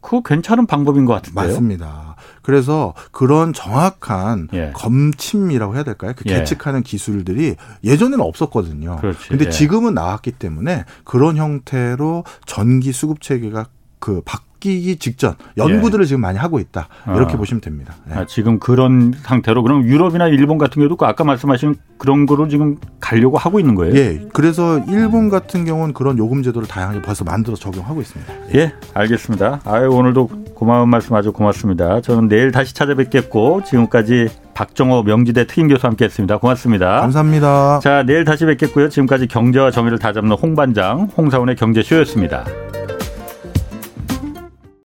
그거 괜찮은 방법인 것 같은데요. 맞습니다. 그래서 그런 정확한 예. 검침이라고 해야 될까요? 그 예. 계측하는 예. 기술들이 예전에는 없었거든요. 그렇지. 근데 예. 지금은 나왔기 때문에 그런 형태로 전기 수급 체계가 그 바뀌 기 직전 연구들을 예. 지금 많이 하고 있다 이렇게 어. 보시면 됩니다. 네. 아, 지금 그런 상태로 그럼 유럽이나 일본 같은 경우도 그 아까 말씀하신 그런 거로 지금 가려고 하고 있는 거예요? 예. 그래서 일본 같은 경우는 그런 요금 제도를 다양하게 벌써 만들어 적용하고 있습니다. 예, 예 알겠습니다. 아유 오늘도 고마운 말씀 아주 고맙습니다. 저는 내일 다시 찾아뵙겠고 지금까지 박정호 명지대 특임 교수 함께했습니다. 고맙습니다. 감사합니다. 자 내일 다시 뵙겠고요. 지금까지 경제와 정의를 다잡는 홍반장 홍사원의 경제쇼였습니다.